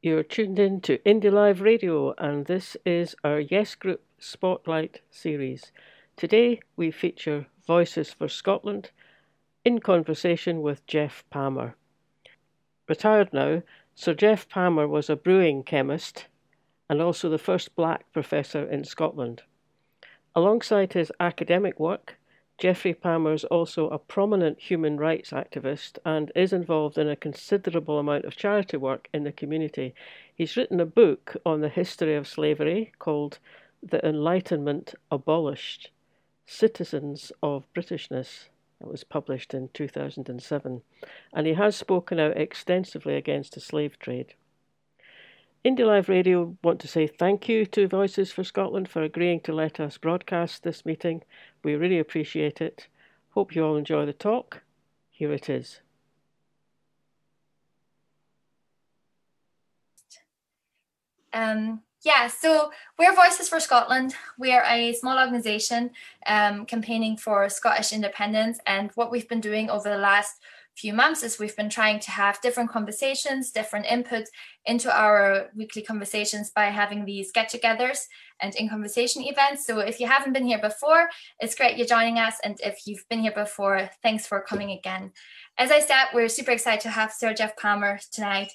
You're tuned in to Indie Live Radio, and this is our Yes Group Spotlight series. Today we feature Voices for Scotland in conversation with Geoff Palmer. Retired now, Sir Geoff Palmer was a brewing chemist and also the first black professor in Scotland. Alongside his academic work, Geoffrey Palmer is also a prominent human rights activist and is involved in a considerable amount of charity work in the community. He's written a book on the history of slavery called The Enlightenment Abolished Citizens of Britishness. It was published in 2007. And he has spoken out extensively against the slave trade. Indie Live Radio want to say thank you to Voices for Scotland for agreeing to let us broadcast this meeting. We really appreciate it. Hope you all enjoy the talk. Here it is. Um, yeah, so we're Voices for Scotland. We're a small organisation um, campaigning for Scottish independence, and what we've been doing over the last few months is we've been trying to have different conversations, different inputs into our weekly conversations by having these get togethers and in conversation events. So if you haven't been here before, it's great you're joining us. And if you've been here before, thanks for coming again. As I said, we're super excited to have Sir Geoff Palmer tonight,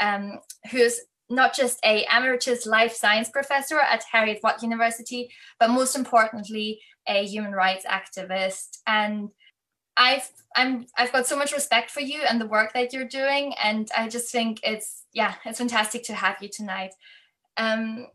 um, who's not just a emeritus life science professor at Heriot-Watt University, but most importantly, a human rights activist. And I've I'm I've got so much respect for you and the work that you're doing, and I just think it's yeah, it's fantastic to have you tonight. Um,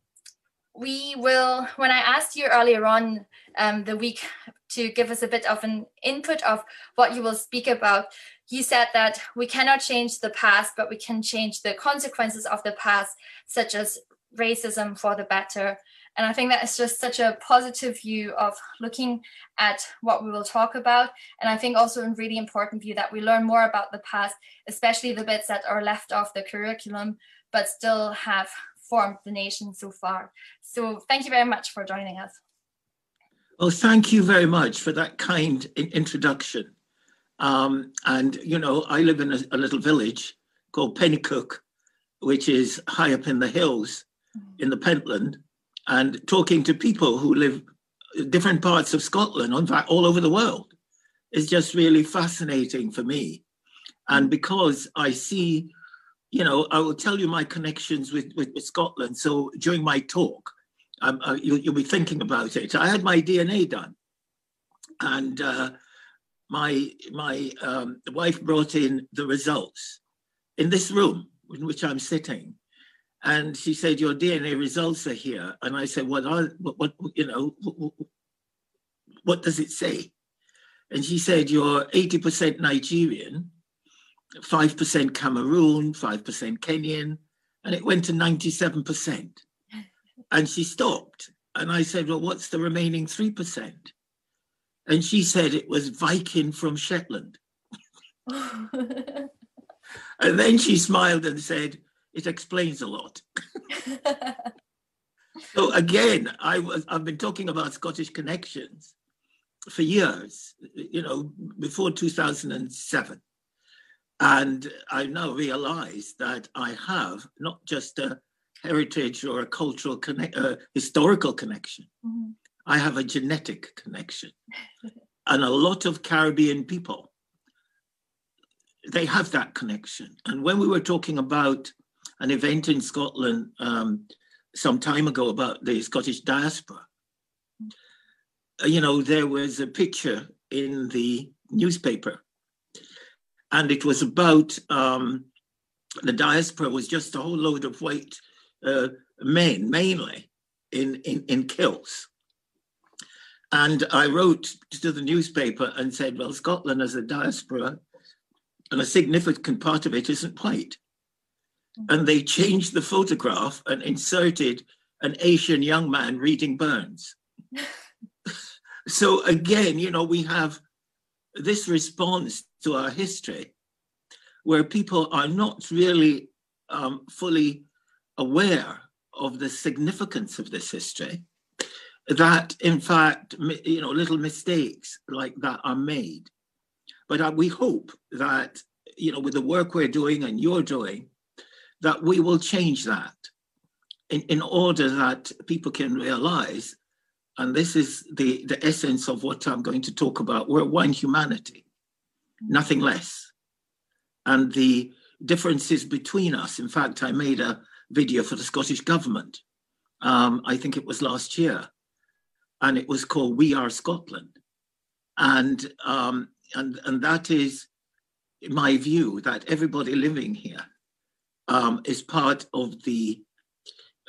we will when I asked you earlier on um, the week to give us a bit of an input of what you will speak about, you said that we cannot change the past, but we can change the consequences of the past, such as racism for the better. And I think that is just such a positive view of looking at what we will talk about. And I think also a really important view that we learn more about the past, especially the bits that are left off the curriculum, but still have formed the nation so far. So thank you very much for joining us. Well, thank you very much for that kind introduction. Um, and, you know, I live in a, a little village called Penicuik, which is high up in the hills in the Pentland and talking to people who live different parts of Scotland, in fact, all over the world, is just really fascinating for me. And because I see, you know, I will tell you my connections with, with, with Scotland. So during my talk, um, uh, you, will be thinking about it. I had my DNA done, and uh, my my um, wife brought in the results in this room in which I'm sitting. And she said, "Your DNA results are here." And I said, "What are what? what you know, what, what does it say?" And she said, "You're 80% Nigerian, 5% Cameroon, 5% Kenyan, and it went to 97%." And she stopped, and I said, "Well, what's the remaining three percent?" And she said it was Viking from Shetland. and then she smiled and said, it explains a lot. so again, I was I've been talking about Scottish connections for years, you know, before 2007. And I now realize that I have not just a heritage or a cultural connect, uh, historical connection. Mm-hmm. I have a genetic connection. and a lot of Caribbean people, they have that connection. And when we were talking about an event in Scotland um, some time ago about the Scottish diaspora. You know, there was a picture in the newspaper, and it was about um, the diaspora was just a whole load of white uh, men, mainly in, in, in kilts. And I wrote to the newspaper and said, well, Scotland as a diaspora, and a significant part of it isn't white and they changed the photograph and inserted an Asian young man reading Burns. so again, you know, we have this response to our history where people are not really um, fully aware of the significance of this history that in fact you know little mistakes like that are made but uh, we hope that you know with the work we're doing and you're doing that we will change that in, in order that people can realize, and this is the, the essence of what I'm going to talk about, we're one humanity, nothing less. And the differences between us, in fact, I made a video for the Scottish Government, um, I think it was last year, and it was called We Are Scotland. And, um, and, and that is my view that everybody living here um, is part of the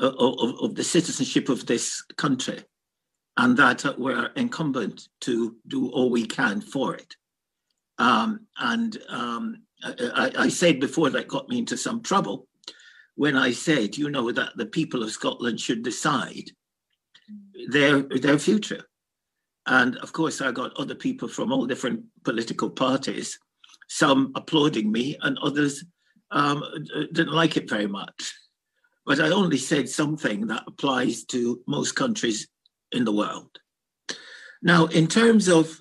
uh, of, of, the citizenship of this country, and that uh, we're incumbent to do all we can for it. Um, and um, I, I, said before that got me into some trouble when I said, you know, that the people of Scotland should decide their their future. And of course, I got other people from all different political parties, some applauding me, and others um, didn't like it very much. But I only said something that applies to most countries in the world. Now, in terms of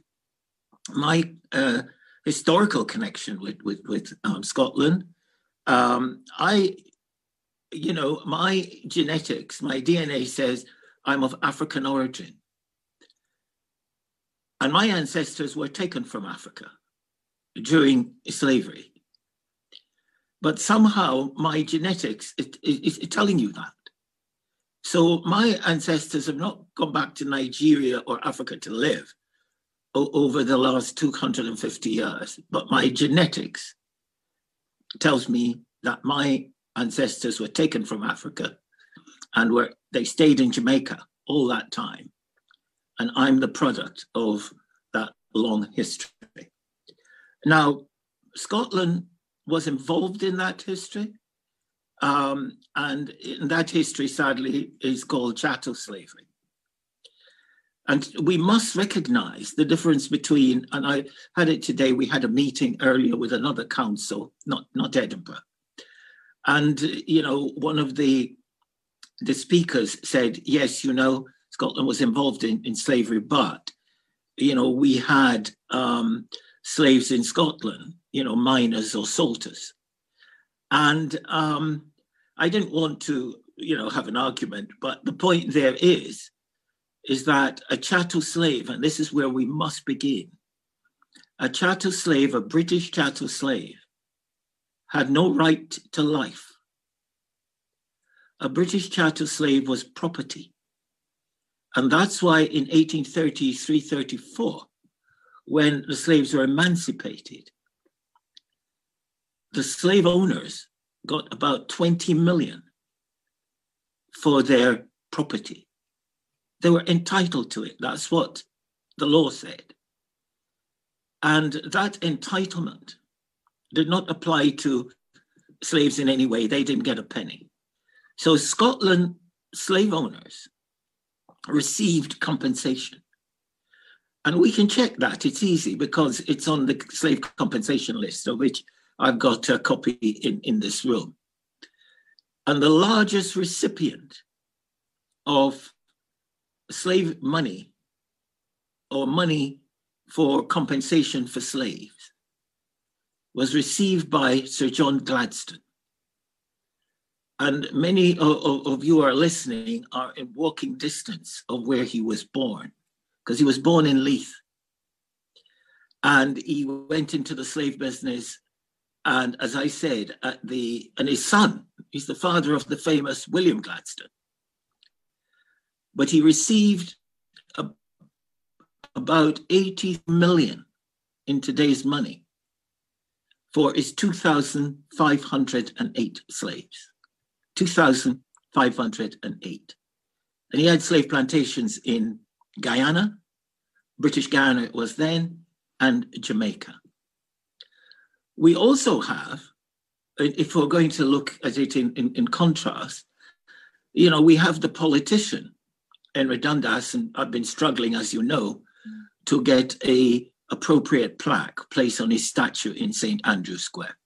my uh, historical connection with with, with um, Scotland, um, I, you know, my genetics, my DNA says I'm of African origin, and my ancestors were taken from Africa during slavery. But somehow my genetics is, telling you that. So my ancestors have not gone back to Nigeria or Africa to live over the last 250 years, but my genetics tells me that my ancestors were taken from Africa and were they stayed in Jamaica all that time. And I'm the product of that long history. Now, Scotland was involved in that history. Um, and that history, sadly, is called chattel slavery. And we must recognize the difference between, and I had it today, we had a meeting earlier with another council, not, not Edinburgh. And, you know, one of the, the speakers said, yes, you know, Scotland was involved in, in slavery, but, you know, we had um, slaves in Scotland you know, miners or salters. And um, I didn't want to, you know, have an argument, but the point there is, is that a chattel slave, and this is where we must begin, a chattel slave, a British chattel slave, had no right to life. A British chattel slave was property. And that's why in 1833 34, when the slaves were emancipated, the slave owners got about 20 million for their property. They were entitled to it. That's what the law said. And that entitlement did not apply to slaves in any way. They didn't get a penny. So Scotland slave owners received compensation. And we can check that. It's easy because it's on the slave compensation list, of which I've got a copy in, in this room. And the largest recipient of slave money or money for compensation for slaves was received by Sir John Gladstone. And many of, of you are listening are in walking distance of where he was born, because he was born in Leith. And he went into the slave business and as I said, uh, the and his son, he's the father of the famous William Gladstone. But he received a, about 80 million in today's money for his 2,508 slaves. 2,508. And he had slave plantations in Guyana, British Guyana it was then, and Jamaica. We also have, if we're going to look at it in, in, in contrast, you know, we have the politician, Henry Dundas, and I've been struggling, as you know, to get a appropriate plaque placed on his statue in St. Andrew Square.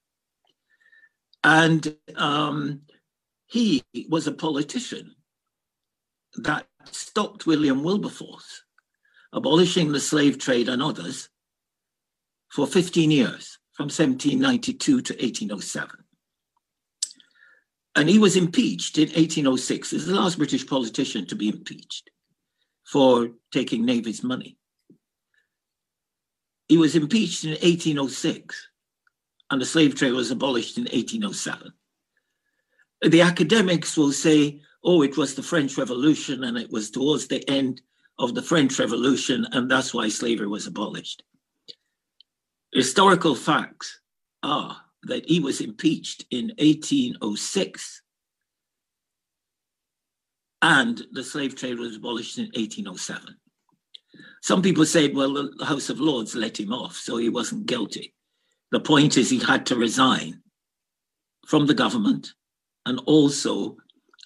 And um, he was a politician that stopped William Wilberforce abolishing the slave trade and others for 15 years from 1792 to 1807. and he was impeached in 1806. as the last British politician to be impeached for taking Navy's money. He was impeached in 1806, and the slave trade was abolished in 1807. The academics will say, oh, it was the French Revolution, and it was towards the end of the French Revolution, and that's why slavery was abolished. Historical facts are that he was impeached in 1806 and the slave trade was abolished in 1807. Some people say, well, the House of Lords let him off, so he wasn't guilty. The point is, he had to resign from the government and also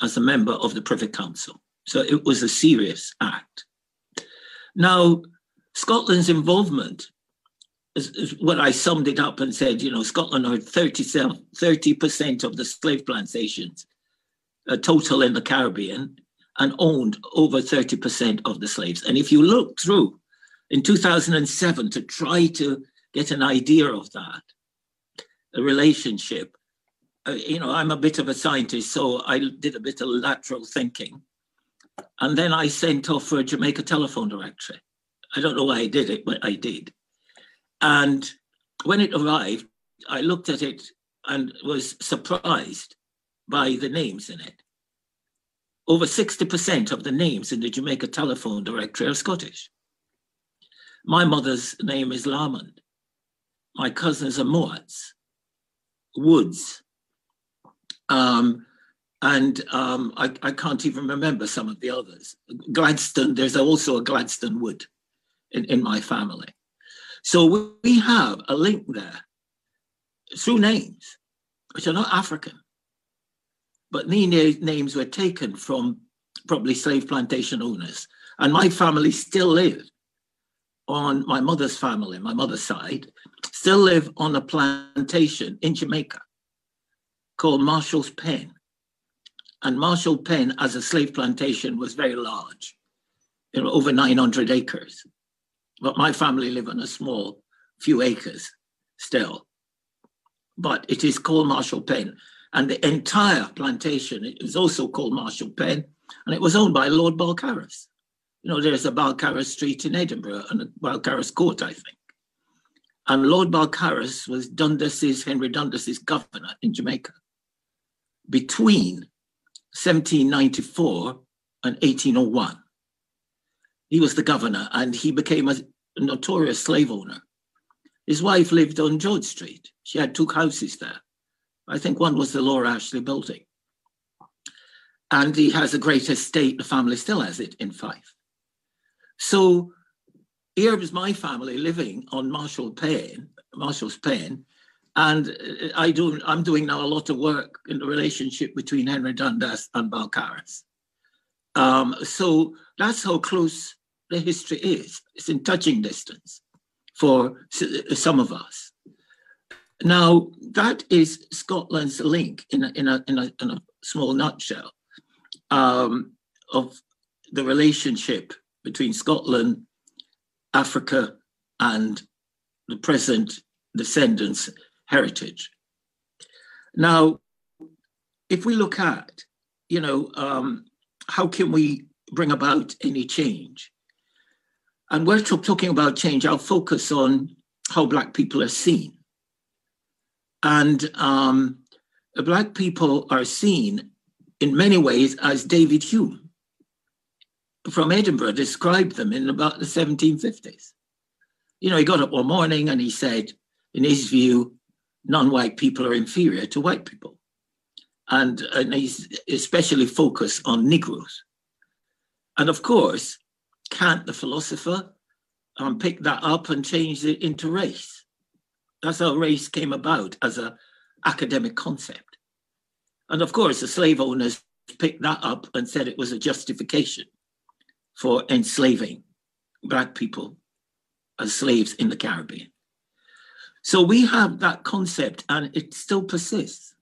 as a member of the Privy Council. So it was a serious act. Now, Scotland's involvement what I summed it up and said, you know, Scotland had 30% of the slave plantations uh, total in the Caribbean and owned over 30% of the slaves. And if you look through in 2007 to try to get an idea of that, the relationship, uh, you know, I'm a bit of a scientist, so I did a bit of lateral thinking. And then I sent off for a Jamaica telephone directory. I don't know why I did it, but I did. And when it arrived, I looked at it and was surprised by the names in it. Over 60% of the names in the Jamaica telephone directory are Scottish. My mother's name is Lamond. My cousins are Moats, Woods. Um, and um, I, I, can't even remember some of the others. Gladstone, there's also a Gladstone Wood in, in my family. So we have a link there through names, which are not African, but these names were taken from probably slave plantation owners. And my family still live on my mother's family, my mother's side, still live on a plantation in Jamaica called Marshall's Pen. And Marshall Pen, as a slave plantation, was very large, you know, over 900 acres. But my family live on a small few acres still. But it is called Marshall Pen. And the entire plantation is also called Marshall Pen. And it was owned by Lord Balcarres. You know, there's a Balcarres Street in Edinburgh and a Balcarres Court, I think. And Lord Balcarres was Dundas's, Henry Dundas's governor in Jamaica between 1794 and 1801 he was the governor and he became a notorious slave owner. His wife lived on George Street. She had two houses there. I think one was the Laura Ashley building. And he has a great estate. The family still has it in Fife. So here is my family living on Marshall Payne, Marshall's Pen, and I do. I'm doing now a lot of work in the relationship between Henry Dundas and Balcarres. Um, so that's how close the history is. It's in touching distance for some of us. Now, that is Scotland's link in a, in a, in a, in a small nutshell um, of the relationship between Scotland, Africa, and the present descendants' heritage. Now, if we look at, you know, um, how can we bring about any change? And we're talking about change, I'll focus on how Black people are seen. And um, Black people are seen in many ways as David Hume from Edinburgh described them in about the 1750s. You know, he got up one morning and he said, in his view, non white people are inferior to white people. And, and he's especially focused on Negroes. And of course, Kant, the philosopher, um, picked that up and changed it into race. That's how race came about as an academic concept. And of course, the slave owners picked that up and said it was a justification for enslaving Black people as slaves in the Caribbean. So we have that concept and it still persists.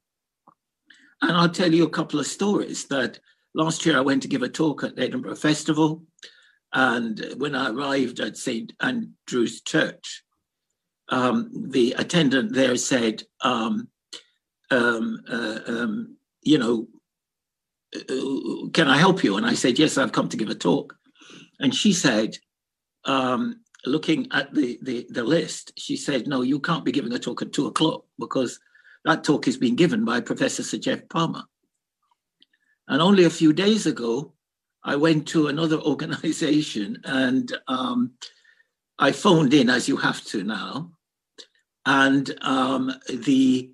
And I'll tell you a couple of stories that last year I went to give a talk at the Edinburgh Festival and when I arrived at St. Andrew's Church, um, the attendant there said, um, um, uh, um, you know, uh, can I help you? And I said, yes, I've come to give a talk. And she said, um, looking at the, the, the list, she said, no, you can't be giving a talk at two o'clock because that talk is being given by Professor Sir Geoff Palmer. And only a few days ago, I went to another organization and um, I phoned in, as you have to now, and um, the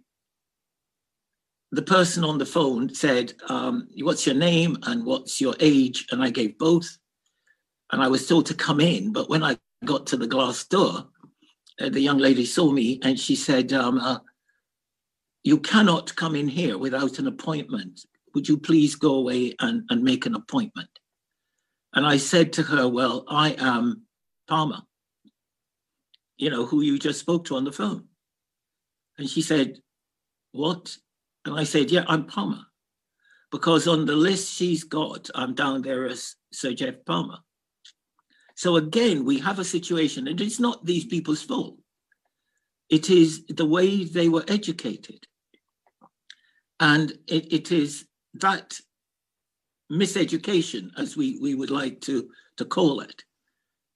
the person on the phone said, um, "What's your name and what's your age?" And I gave both, and I was told to come in. But when I got to the glass door, uh, the young lady saw me and she said, um, uh, "You cannot come in here without an appointment. Would you please go away and, and make an appointment?" And I said to her, "Well, I am Palmer." you know, who you just spoke to on the phone. And she said, What? And I said, Yeah, I'm Palmer. Because on the list she's got, I'm down there as Sir Geoff Palmer. So again, we have a situation, and it's not these people's fault. It is the way they were educated. And it, it is that miseducation, as we, we would like to, to call it,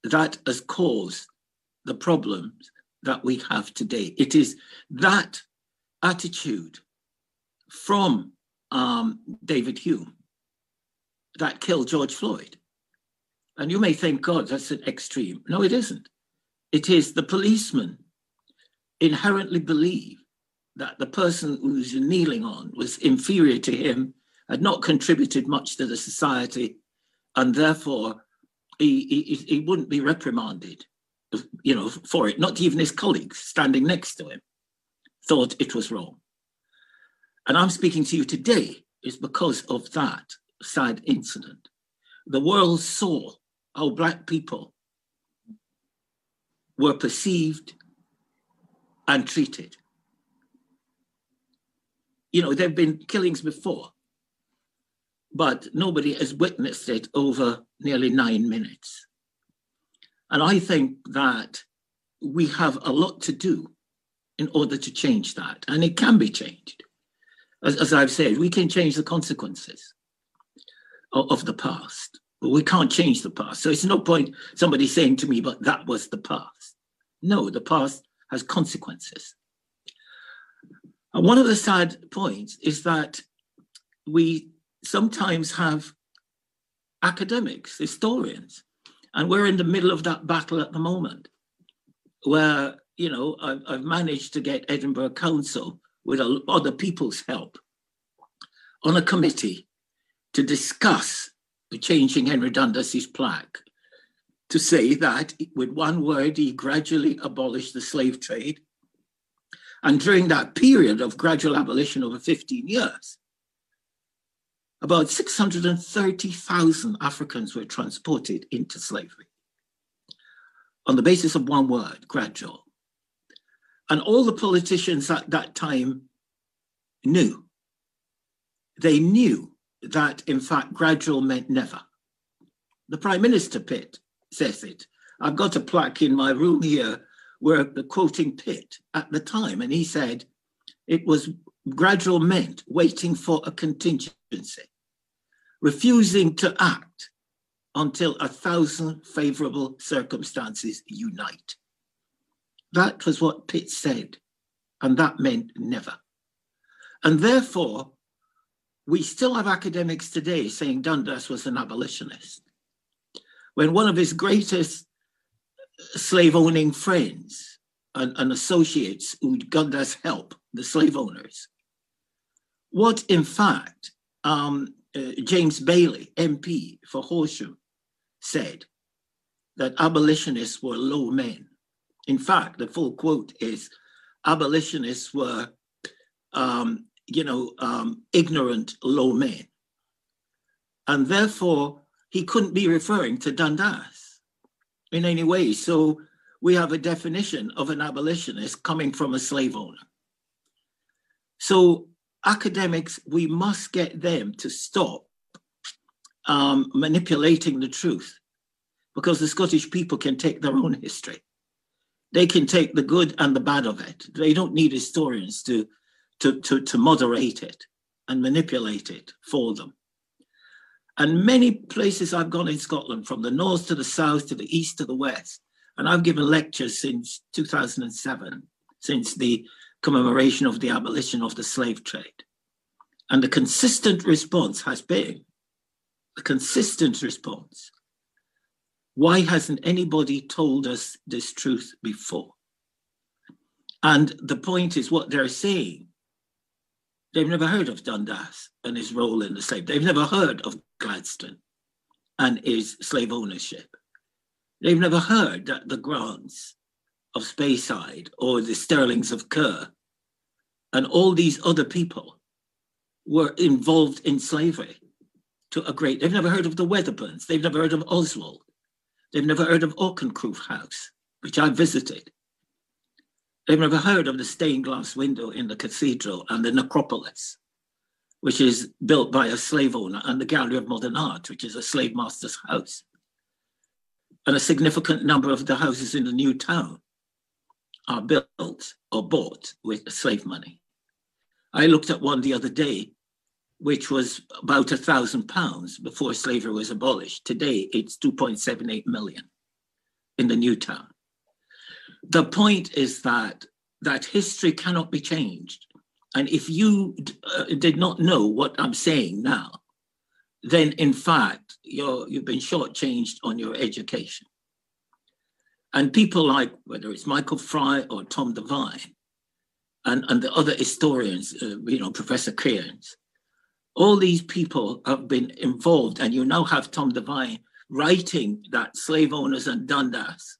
that has caused the problems that we have today. It is that attitude from um, David Hume that killed George Floyd. And you may think, God, that's an extreme. No, it isn't. It is the policeman inherently believe that the person who's kneeling on was inferior to him, had not contributed much to the society, and therefore he, he, he wouldn't be reprimanded you know, for it. Not even his colleagues standing next to him thought it was wrong. And I'm speaking to you today is because of that sad incident. The world saw how Black people were perceived and treated. You know, there have been killings before, but nobody has witnessed it over nearly nine minutes. And I think that we have a lot to do in order to change that. And it can be changed. As, as I've said, we can change the consequences of, of, the past, but we can't change the past. So it's no point somebody saying to me, but that was the past. No, the past has consequences. And one of the sad points is that we sometimes have academics, historians, and we're in the middle of that battle at the moment, where, you know, I've, I've managed to get Edinburgh Council with other people's help on a committee to discuss the changing Henry Dundas's plaque to say that with one word, he gradually abolished the slave trade. And during that period of gradual abolition over 15 years, about 630,000 Africans were transported into slavery on the basis of one word, gradual. And all the politicians at that time knew. They knew that, in fact, gradual meant never. The Prime Minister Pitt says it. I've got a plaque in my room here where the quoting Pitt at the time, and he said it was gradual meant waiting for a contingency, refusing to act until a thousand favorable circumstances unite. That was what Pitt said, and that meant never. And therefore, we still have academics today saying Dundas was an abolitionist. When one of his greatest slave owning friends and, and associates who Dundas help, the slave owners, what in fact um, uh, James Bailey, MP for Horsham, said that abolitionists were low men. In fact, the full quote is abolitionists were, um, you know, um, ignorant low men. And therefore, he couldn't be referring to Dundas in any way. So we have a definition of an abolitionist coming from a slave owner. So academics, we must get them to stop um, manipulating the truth because the Scottish people can take their own history. They can take the good and the bad of it. They don't need historians to, to, to, to moderate it. and manipulate it for them. And many places I've gone in Scotland, from the north to the south to the east to the west, and I've given lectures since 2007, since the commemoration of the abolition of the slave trade. And the consistent response has been a consistent response. Why hasn't anybody told us this truth before? And the point is what they're saying. They've never heard of Dundas and his role in the slave. They've never heard of Gladstone and his slave ownership. They've never heard that the grants of Speyside or the Stirlings of Keir and all these other people were involved in slavery to a great, they've never heard of the Wedderburns, they've never heard of Oswald, they've never heard of Auchincruive House, which I visited. They've never heard of the stained glass window in the cathedral and the necropolis, which is built by a slave owner, and the Gallery of Modern Art, which is a slave master's house. And a significant number of the houses in the new town are built or bought with slave money. I looked at one the other day which was about a thousand pounds before slavery was abolished. Today, it's 2.78 million in the new town. The point is that that history cannot be changed. And if you uh, did not know what I'm saying now, then in fact, you're, you've been shortchanged on your education. And people like, whether it's Michael Fry or Tom Devine, and, and the other historians, uh, you know, Professor Cairns, all these people have been involved, and you now have Tom Devine writing that slave owners and Dundas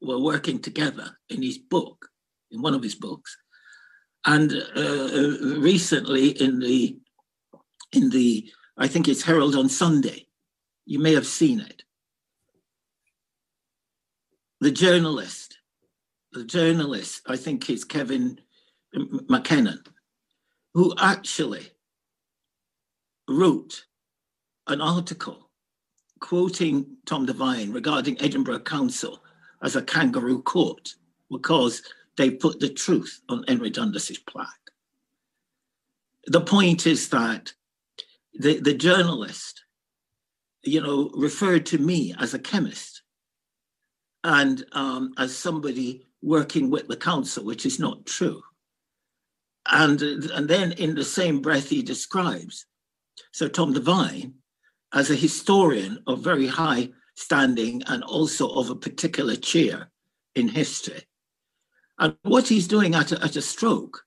were working together in his book, in one of his books. And uh, recently in the, in the, I think it's Herald on Sunday, you may have seen it. The journalist, the journalist, I think is Kevin McKinnon, who actually wrote an article quoting Tom Devine regarding Edinburgh Council as a kangaroo court because they put the truth on Henry Dundas's plaque. The point is that the, the journalist, you know, referred to me as a chemist and um, as somebody working with the council, which is not true. And, and then in the same breath, he describes Sir Tom Devine as a historian of very high standing and also of a particular chair in history. And what he's doing at a, at a stroke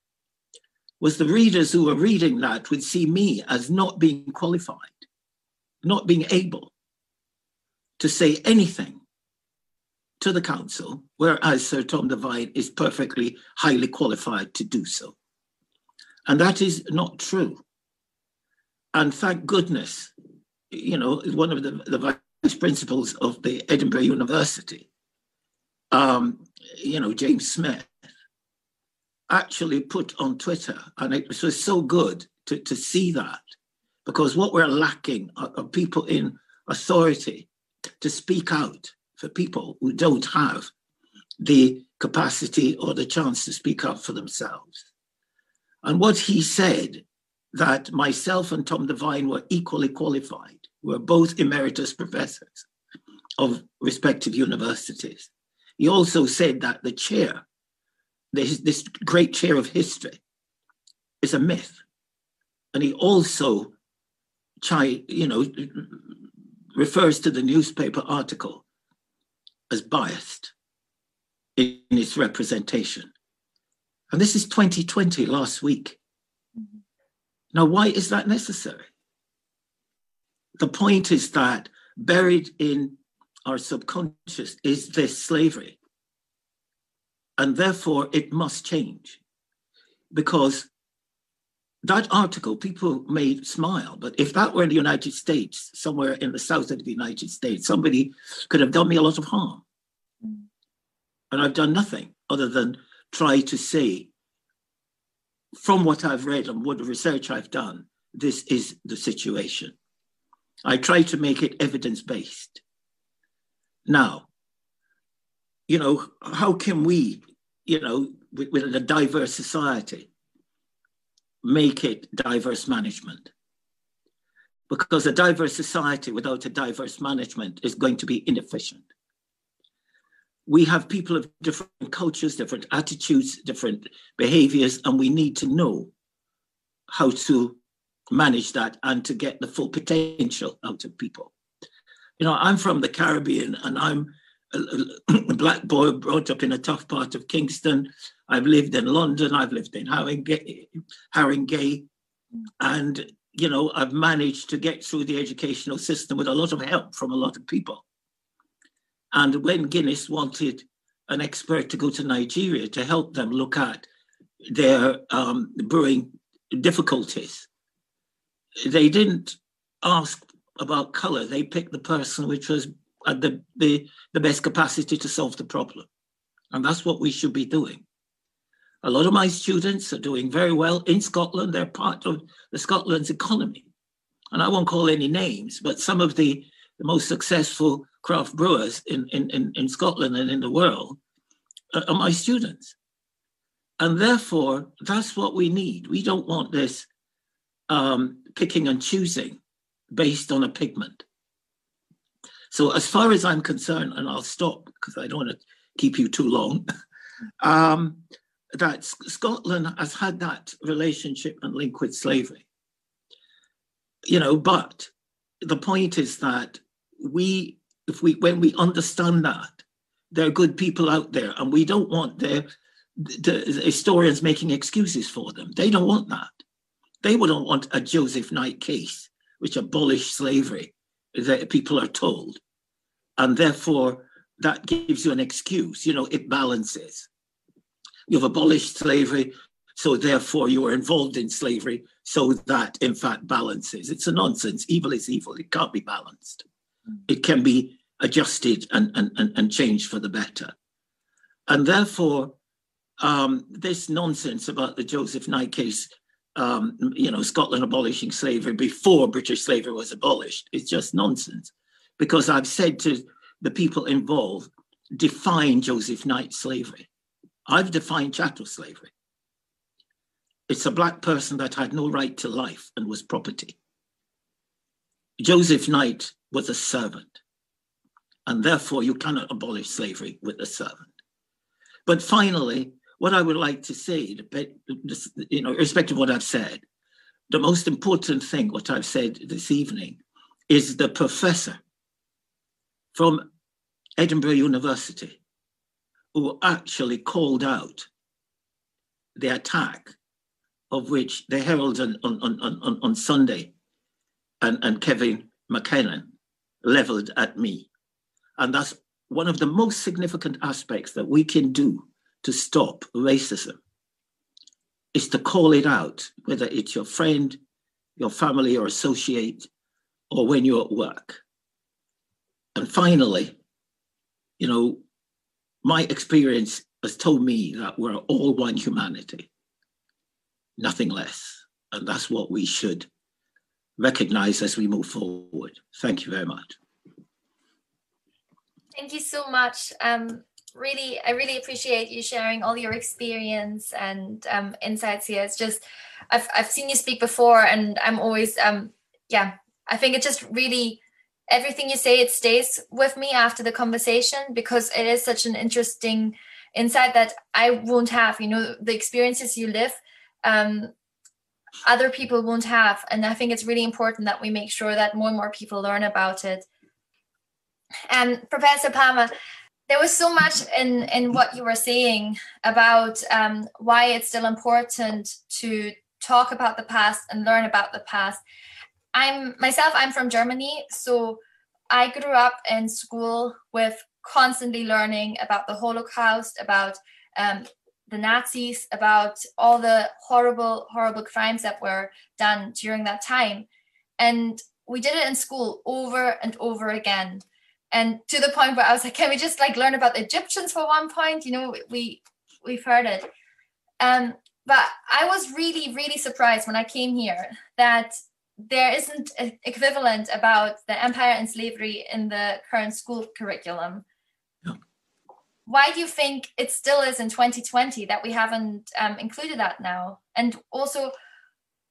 was the readers who were reading that would see me as not being qualified, not being able to say anything to the council, whereas Sir Tom Devine is perfectly highly qualified to do so. And that is not true. And thank goodness, you know, one of the, the vice principals of the Edinburgh University, um, you know, James Smith, actually put on Twitter, and it was so good to, to see that, because what we're lacking are, are people in authority to speak out for people who don't have the capacity or the chance to speak up for themselves. And what he said that myself and Tom Devine were equally qualified. We were both emeritus professors of respective universities. He also said that the chair, this, this great chair of history, is a myth. And he also, you know, refers to the newspaper article as biased in its representation. And this is 2020, last week. Mm-hmm. Now, why is that necessary? The point is that buried in our subconscious is this slavery. And therefore, it must change. Because that article, people may smile, but if that were in the United States, somewhere in the south of the United States, somebody could have done me a lot of harm. Mm. And I've done nothing other than try to say from what I've read and what research I've done, this is the situation. I try to make it evidence based. Now, you know, how can we, you know, within a diverse society, make it diverse management. Because a diverse society without a diverse management is going to be inefficient. We have people of different cultures, different attitudes, different behaviors, and we need to know how to manage that and to get the full potential out of people. You know, I'm from the Caribbean and I'm a black boy brought up in a tough part of Kingston. I've lived in London, I've lived in Haringey, and you know, I've managed to get through the educational system with a lot of help from a lot of people. And when Guinness wanted an expert to go to Nigeria to help them look at their um, brewing difficulties, they didn't ask about color. They picked the person which was at the, the, the best capacity to solve the problem. And that's what we should be doing. A lot of my students are doing very well in Scotland. They're part of the Scotland's economy. And I won't call any names, but some of the, the most successful craft brewers in, in, in, in Scotland and in the world are, are my students. And therefore, that's what we need. We don't want this um, picking and choosing based on a pigment. So, as far as I'm concerned, and I'll stop because I don't want to keep you too long, um, that Scotland has had that relationship and link with slavery. You know, but the point is that we, if we, when we understand that, there are good people out there, and we don't want the, the historians making excuses for them. They don't want that. They wouldn't want a Joseph Knight case, which abolished slavery, that people are told and therefore that gives you an excuse. You know, it balances. You've abolished slavery, so therefore you are involved in slavery, so that in fact balances. It's a nonsense. Evil is evil. It can't be balanced. It can be adjusted and, and, and, and changed for the better. And therefore, um, this nonsense about the Joseph Knight case, um, you know, Scotland abolishing slavery before British slavery was abolished, is just nonsense because I've said to the people involved, define Joseph Knight slavery. I've defined chattel slavery. It's a black person that had no right to life and was property. Joseph Knight was a servant, and therefore you cannot abolish slavery with a servant. But finally, what I would like to say, you know, irrespective of what I've said, the most important thing, what I've said this evening, is the professor from Edinburgh University who actually called out the attack of which the Herald on, on, on, on, Sunday and, and Kevin McKinnon leveled at me. And that's one of the most significant aspects that we can do to stop racism is to call it out, whether it's your friend, your family or associate, or when you're at work. And finally, you know, my experience has told me that we're all one humanity, nothing less. And that's what we should recognize as we move forward. Thank you very much. Thank you so much. Um, really, I really appreciate you sharing all your experience and um, insights here. It's just, I've, I've seen you speak before and I'm always, um, yeah, I think it just really everything you say it stays with me after the conversation because it is such an interesting insight that I won't have. You know, the experiences you live, um, other people won't have, and I think it's really important that we make sure that more and more people learn about it. And Professor Palmer, there was so much in in what you were saying about um, why it's still important to talk about the past and learn about the past I'm myself, I'm from Germany. So I grew up in school with constantly learning about the Holocaust, about um, the Nazis, about all the horrible, horrible crimes that were done during that time. And we did it in school over and over again. And to the point where I was like, can we just like learn about the Egyptians for one point? You know, we we've heard it. Um, but I was really, really surprised when I came here that there isn't an equivalent about the empire and slavery in the current school curriculum. Yeah. Why do you think it still is in 2020 that we haven't um, included that now? And also,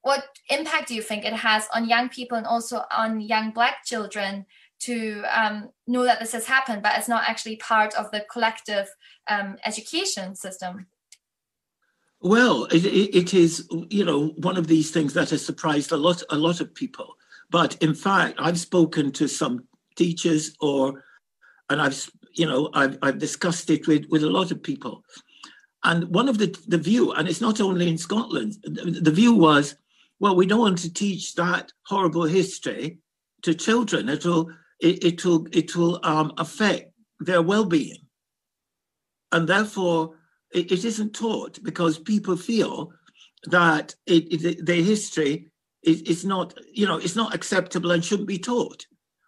what impact do you think it has on young people and also on young black children to um, know that this has happened, but it's not actually part of the collective um, education system? Well, it, it is, you know, one of these things that has surprised a lot, a lot of people. But in fact, I've spoken to some teachers, or, and I've, you know, I've, I've discussed it with with a lot of people. And one of the the view, and it's not only in Scotland, the view was, well, we don't want to teach that horrible history to children. It will it, it will it will um, affect their well-being, and therefore it, it isn't taught because people feel that it, it, their history is, is not, you know, it's not acceptable and shouldn't be taught.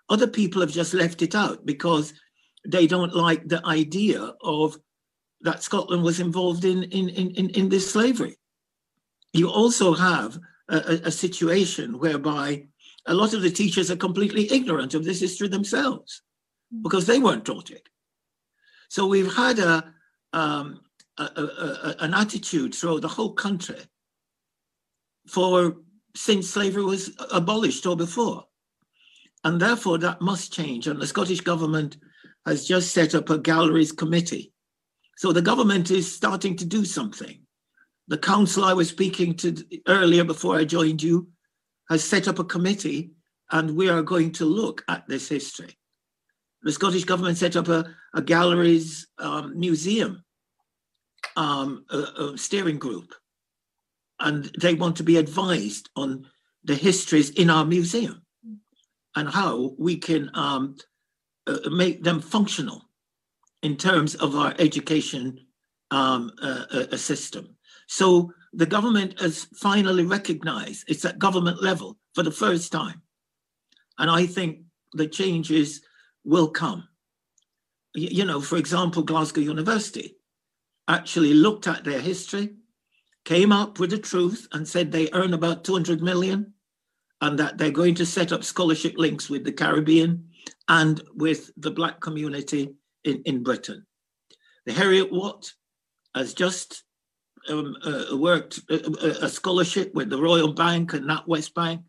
Other people have just left it out because they don't like the idea of that Scotland was involved in in in, in this slavery. You also have a, a situation whereby a lot of the teachers are completely ignorant of this history themselves because they weren't taught it. So we've had a, um, a, a, an attitude throughout the whole country for since slavery was abolished or before. And therefore, that must change. And the Scottish government has just set up a galleries committee. So the government is starting to do something. The council I was speaking to earlier before I joined you has set up a committee, and we are going to look at this history. The Scottish government set up a, a galleries um, museum um, a, a steering group, and they want to be advised on the histories in our museum and how we can um, uh, make them functional in terms of our education um, uh, uh, system. So the government has finally recognized it's at government level for the first time. And I think the changes will come. You know, for example, Glasgow University actually looked at their history, came up with the truth, and said they earn about 200 million and that they're going to set up scholarship links with the Caribbean and with the Black community in, in Britain. The Heriot-Watt has just um, uh, worked a, uh, uh, a, scholarship with the Royal Bank and NatWest Bank,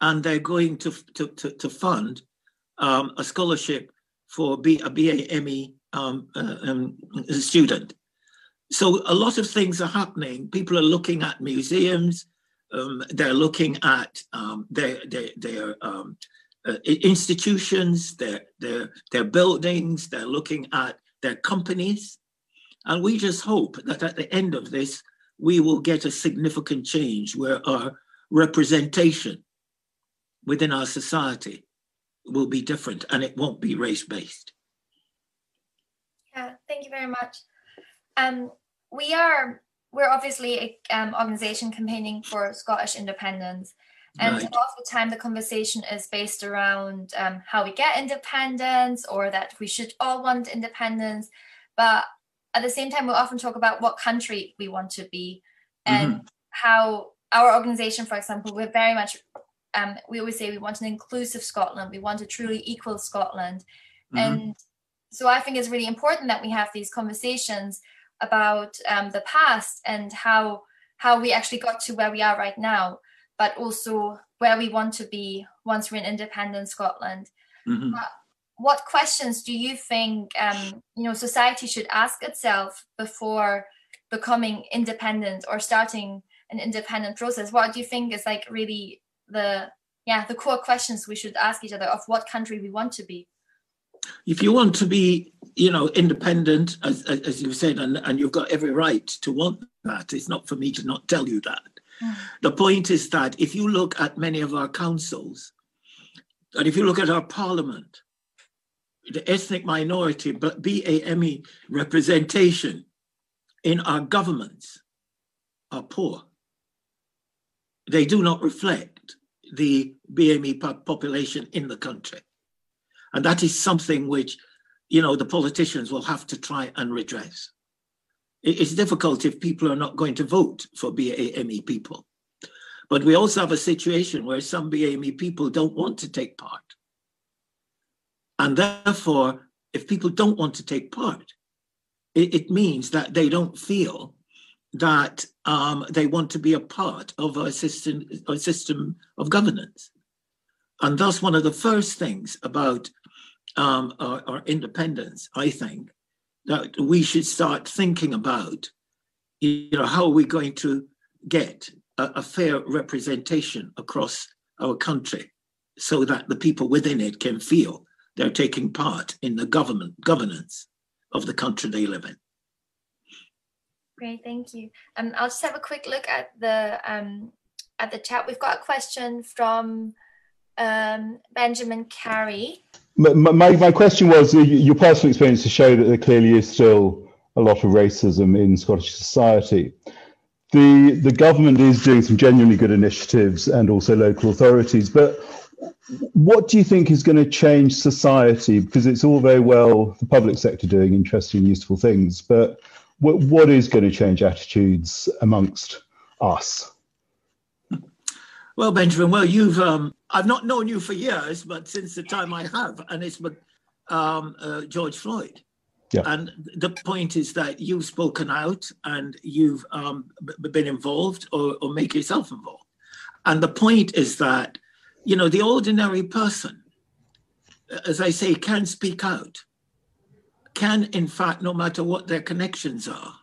and they're going to, to, to, to fund um, a scholarship for B, a BAME um, uh, um, student so a lot of things are happening. People are looking at museums. Um, they're looking at um, their their, their um, uh, institutions, their their their buildings. They're looking at their companies, and we just hope that at the end of this, we will get a significant change where our representation within our society will be different, and it won't be race based. Yeah, thank you very much. Um, we are we're obviously an um, organization campaigning for Scottish independence. And right. a lot of the time, the conversation is based around um, how we get independence or that we should all want independence. But at the same time, we often talk about what country we want to be and mm-hmm. how our organization, for example, we're very much, um, we always say we want an inclusive Scotland, we want a truly equal Scotland. Mm-hmm. And so I think it's really important that we have these conversations about um, the past and how how we actually got to where we are right now, but also where we want to be once we're in independent Scotland. Mm-hmm. Uh, what questions do you think um, you know society should ask itself before becoming independent or starting an independent process? What do you think is like really the yeah the core questions we should ask each other of what country we want to be? If you want to be, you know, independent, as, as you've said, and, and you've got every right to want that, it's not for me to not tell you that. Mm. The point is that if you look at many of our councils, and if you look at our parliament, the ethnic minority, but BAME representation in our governments are poor. They do not reflect the BAME population in the country. And that is something which, you know, the politicians will have to try and redress. It's difficult if people are not going to vote for BAME people. But we also have a situation where some BAME people don't want to take part. And therefore, if people don't want to take part, it, it means that they don't feel that um, they want to be a part of a system, a system of governance. And thus, one of the first things about um, our, our, independence, I think, that we should start thinking about, you know, how are we going to get a, a fair representation across our country so that the people within it can feel they're taking part in the government governance of the country they live in. Great, thank you. Um, I'll just have a quick look at the um, at the chat. We've got a question from um, Benjamin Carey. My, my, question was your personal experience to show that there clearly is still a lot of racism in Scottish society. The the government is doing some genuinely good initiatives and also local authorities, but what do you think is going to change society? Because it's all very well the public sector doing interesting, useful things, but what, what is going to change attitudes amongst us? Well, Benjamin, well, you've um, I've not known you for years, but since the time I have, and it's um, uh, George Floyd. Yeah. And the point is that you've spoken out and you've um, b- been involved or, or make yourself involved. And the point is that, you know, the ordinary person, as I say, can speak out can, in fact, no matter what their connections are,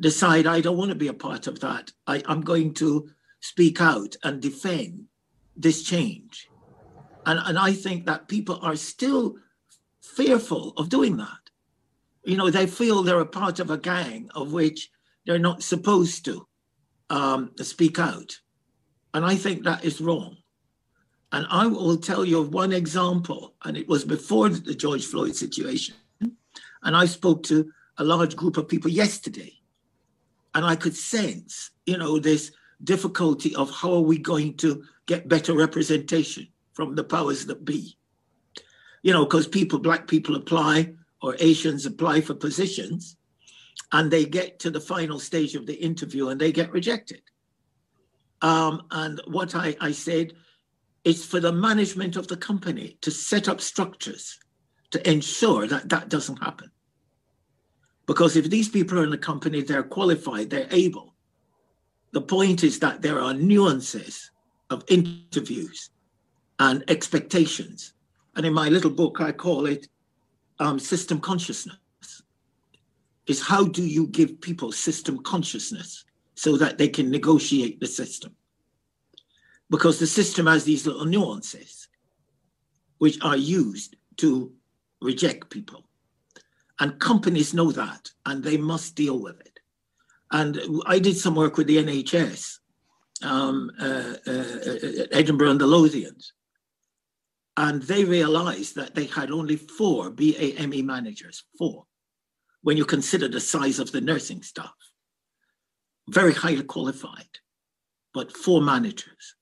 decide, I don't want to be a part of that. I, I'm going to speak out and defend this change. And, and I think that people are still fearful of doing that. You know, they feel they're a part of a gang of which they're not supposed to um, speak out. And I think that is wrong. And I will tell you one example, and it was before the George Floyd situation. And I spoke to a large group of people yesterday, and I could sense, you know, this difficulty of how are we going to get better representation from the powers that be. You know, because people, black people apply or Asians apply for positions, and they get to the final stage of the interview and they get rejected. Um, and what I, I said, it's for the management of the company to set up structures to ensure that that doesn't happen. Because if these people are in the company, they're qualified, they're able. The point is that there are nuances of interviews and expectations. And in my little book, I call it um, system consciousness. Is how do you give people system consciousness so that they can negotiate the system? Because the system has these little nuances which are used to reject people. And companies know that and they must deal with it. And I did some work with the NHS, um, uh, uh, Edinburgh and the Lothians. And they realized that they had only four BAME managers, four, when you consider the size of the nursing staff. Very highly qualified, but four managers.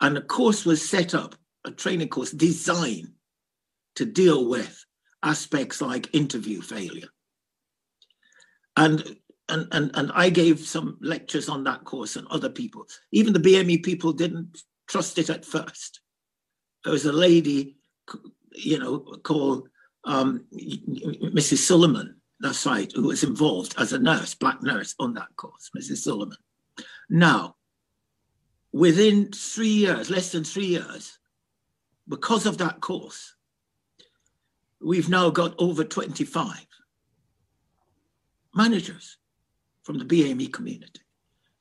And a course was set up, a training course designed to deal with aspects like interview failure. And, and, and, and I gave some lectures on that course and other people. Even the BME people didn't trust it at first. There was a lady, you know, called um, Mrs. Suleiman, that's right, who was involved as a nurse, black nurse on that course, Mrs. Suleiman. Now, within three years, less than three years, because of that course, we've now got over 25 managers from the BAME community.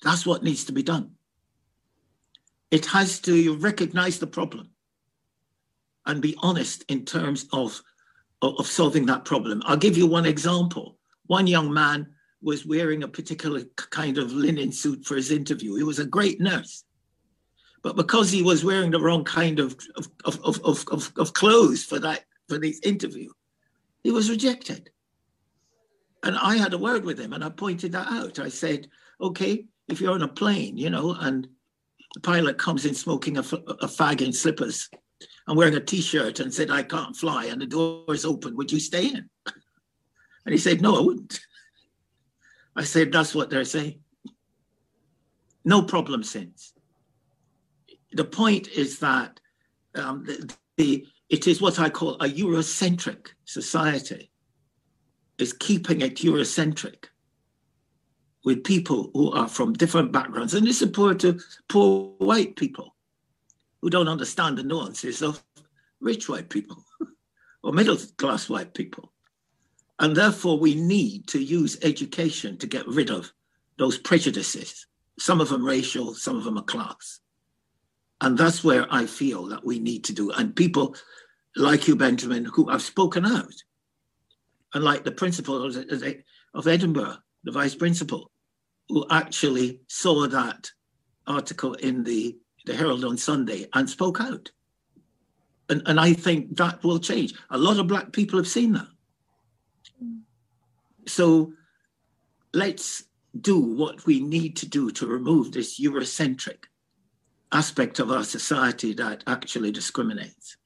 That's what needs to be done. It has to recognize the problem and be honest in terms of, of solving that problem. I'll give you one example. One young man was wearing a particular kind of linen suit for his interview. He was a great nurse. But because he was wearing the wrong kind of, of, of, of, of, of clothes for that for this interview. He was rejected. And I had a word with him and I pointed that out. I said, okay, if you're on a plane, you know, and the pilot comes in smoking a, a fag in slippers and wearing a t-shirt and said, I can't fly and the door is open, would you stay in? And he said, no, I wouldn't. I said, that's what they're saying. No problem since. The point is that um, the, the it is what I call a Eurocentric society, is keeping it Eurocentric, with people who are from different backgrounds, and this is poor to poor white people who don't understand the nuances of rich white people or middle class white people. And therefore, we need to use education to get rid of those prejudices, some of them racial, some of them are class. And that's where I feel that we need to do. And people like you, Benjamin, who have spoken out, and like the principal of Edinburgh, the vice principal, who actually saw that article in the, the Herald on Sunday and spoke out. And, and I think that will change. A lot of Black people have seen that. Mm. So let's do what we need to do to remove this Eurocentric aspect of our society that actually discriminates.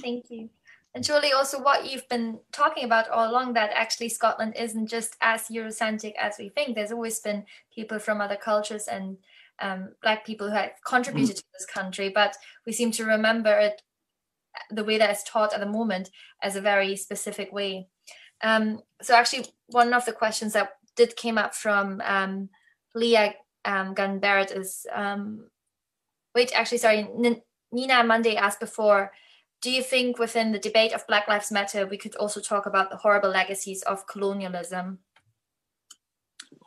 Thank you. And Julie, also what you've been talking about all along that actually Scotland isn't just as Eurocentric as we think. There's always been people from other cultures and um, black people who have contributed mm. to this country, but we seem to remember it the way that it's taught at the moment as a very specific way. Um, so actually, one of the questions that did came up from um, Leah um, Gunn Barrett is, um, wait, actually, sorry, N- Nina Monday asked before, do you think within the debate of Black Lives Matter, we could also talk about the horrible legacies of colonialism?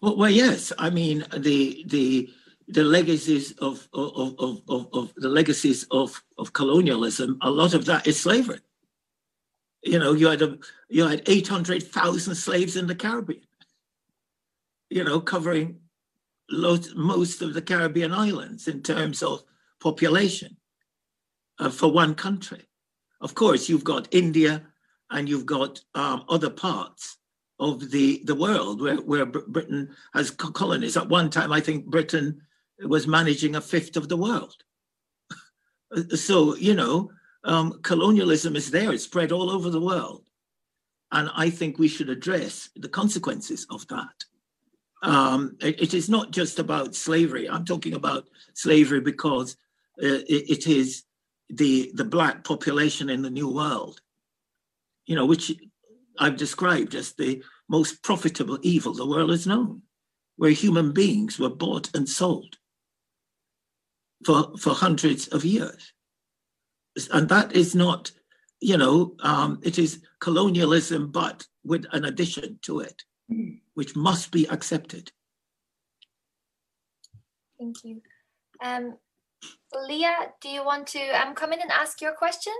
Well, well yes. I mean, the the the legacies of of, of, of, of the legacies of, of colonialism, a lot of that is slavery. You know, you had a you had 800,000 slaves in the Caribbean, you know, covering most of the Caribbean islands in terms of population uh, for one country. Of course, you've got India and you've got um, other parts of the, the world where, where Britain has colonies. At one time, I think Britain was managing a fifth of the world. so, you know, um, colonialism is there, it's spread all over the world. And I think we should address the consequences of that. Um, it, it is not just about slavery. I'm talking about slavery because uh, it, it is the the black population in the new world you know which i've described as the most profitable evil the world has known where human beings were bought and sold for for hundreds of years. And that is not you know um, it is colonialism but with an addition to it which must be accepted. Thank you. Um, Leah, do you want to um, come in and ask your question?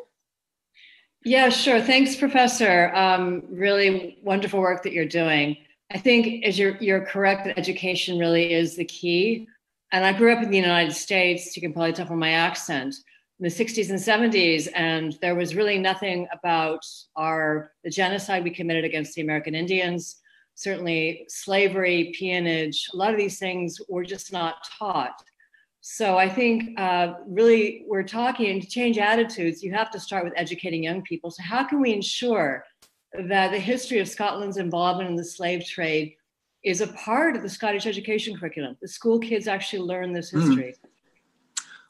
Yeah, sure. Thanks, Professor. Um, really wonderful work that you're doing. I think as you're you're correct that education really is the key. And I grew up in the United States. You can probably tell from my accent in the 60s and 70s, and there was really nothing about our the genocide we committed against the American Indians. Certainly, slavery, peonage. A lot of these things were just not taught. So I think uh, really we're talking to change attitudes. You have to start with educating young people. So how can we ensure that the history of Scotland's involvement in the slave trade is a part of the Scottish education curriculum? The school kids actually learn this hmm. history. Mm.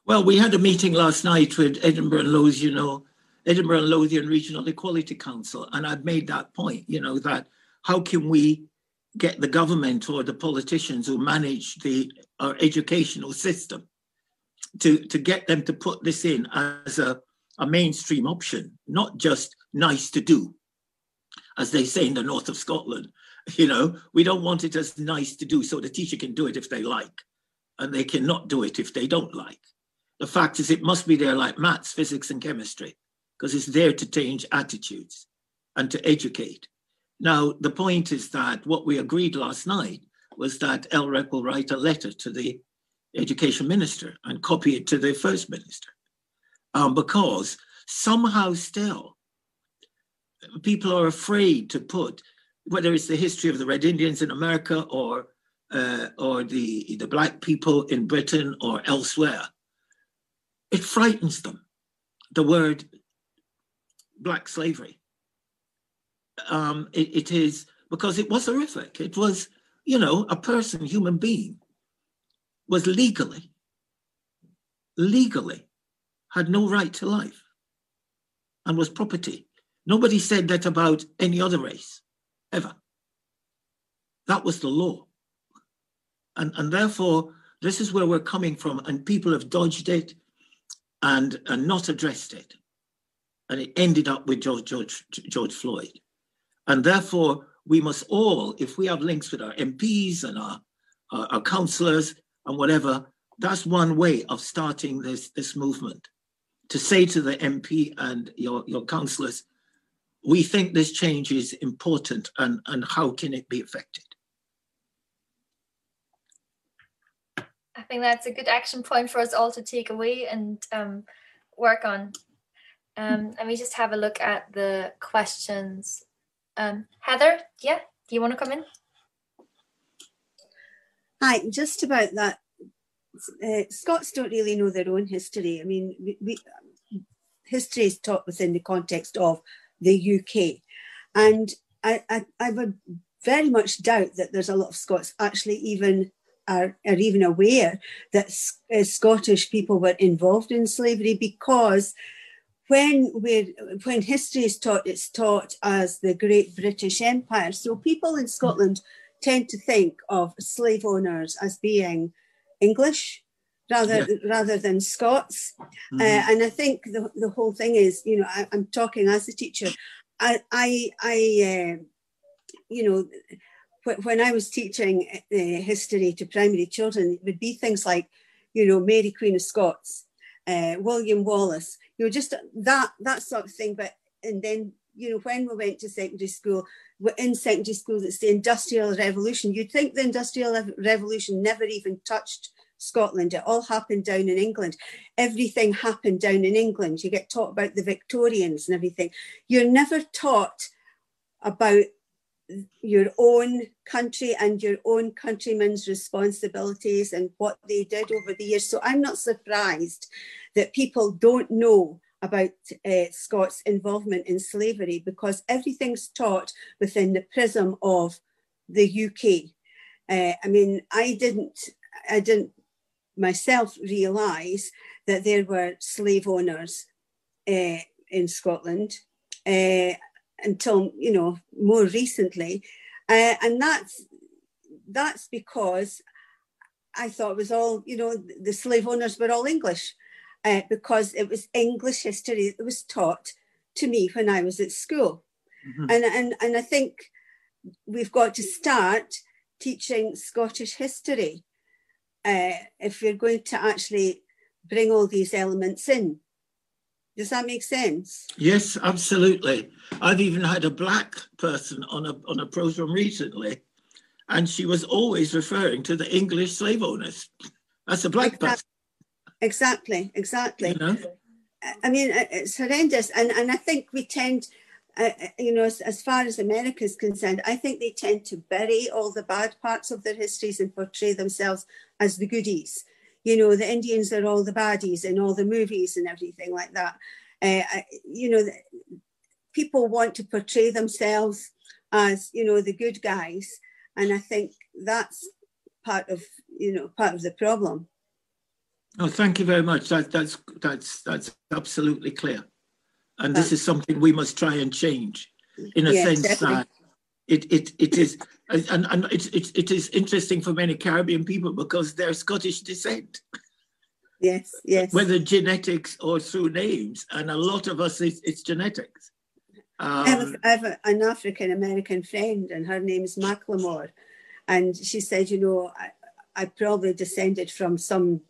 Well, we had a meeting last night with Edinburgh and Lothian, you know, Edinburgh and Lothian Regional Equality Council, and I've made that point. You know that how can we get the government or the politicians who manage the our educational system to, to get them to put this in as a, a mainstream option, not just nice to do, as they say in the north of Scotland. You know, we don't want it as nice to do so the teacher can do it if they like, and they cannot do it if they don't like. The fact is, it must be there like maths, physics, and chemistry, because it's there to change attitudes and to educate. Now, the point is that what we agreed last night was that LREC will write a letter to the education minister and copy it to the first minister. Um, because somehow still people are afraid to put, whether it's the history of the Red Indians in America or uh, or the, the black people in Britain or elsewhere, it frightens them. The word black slavery um, it, it is because it was horrific. It was, you know, a person, human being, was legally, legally had no right to life and was property. Nobody said that about any other race, ever. That was the law. And, and therefore, this is where we're coming from, and people have dodged it and, and not addressed it. And it ended up with George, George, George Floyd. And therefore, we must all, if we have links with our MPs and our, our, our councillors and whatever, that's one way of starting this, this movement. To say to the MP and your, your councillors, we think this change is important and, and how can it be effected? I think that's a good action point for us all to take away and um, work on. Um, let me just have a look at the questions. Um, Heather, yeah, do you want to come in? Hi, just about that. Uh, Scots don't really know their own history. I mean, we, we, history is taught within the context of the UK. And I, I, I would very much doubt that there's a lot of Scots actually even are, are even aware that uh, Scottish people were involved in slavery because when we when history is taught, it's taught as the Great British Empire. So people in Scotland tend to think of slave owners as being English rather yeah. rather than Scots. Mm-hmm. Uh, and I think the, the whole thing is, you know, I, am talking as a teacher. I I, I uh, you know when I was teaching uh, history to primary children, it would be things like, you know, Mary Queen of Scots, uh, William Wallace, you know, just that that sort of thing. But and then you know, when we went to secondary school, we're in secondary school, it's the Industrial Revolution. You'd think the Industrial Revolution never even touched Scotland. It all happened down in England. Everything happened down in England. You get taught about the Victorians and everything. You're never taught about your own country and your own countrymen's responsibilities and what they did over the years. So I'm not surprised that people don't know about uh, Scots' involvement in slavery because everything's taught within the prism of the UK. Uh, I mean, I didn't, I didn't myself realise that there were slave owners uh, in Scotland. Uh, until you know more recently, uh, and that's that's because I thought it was all you know the slave owners were all English uh, because it was English history that was taught to me when I was at school, mm-hmm. and and and I think we've got to start teaching Scottish history uh, if we're going to actually bring all these elements in. Does that make sense? Yes, absolutely. I've even had a black person on a on a program recently, and she was always referring to the English slave owners. That's a black exactly. person. Exactly, exactly. You know? I mean, it's horrendous, and and I think we tend, uh, uh, you know, as, as far as America is concerned, I think they tend to bury all the bad parts of their histories and portray themselves as the goodies you know, the Indians are all the baddies in all the movies and everything like that. Uh, you know, people want to portray themselves as, you know, the good guys. And I think that's part of, you know, part of the problem. Oh, thank you very much. That, that's that's that's absolutely clear, and this is something we must try and change, in a sense definitely. that it it it is and, and it, it, it is interesting for many Caribbean people because they're Scottish descent. Yes, yes. Whether genetics or through names, and a lot of us it's, it's genetics. Um, I have, I have a, an African American friend, and her name is Macklemore, and she said, you know, I, I probably descended from some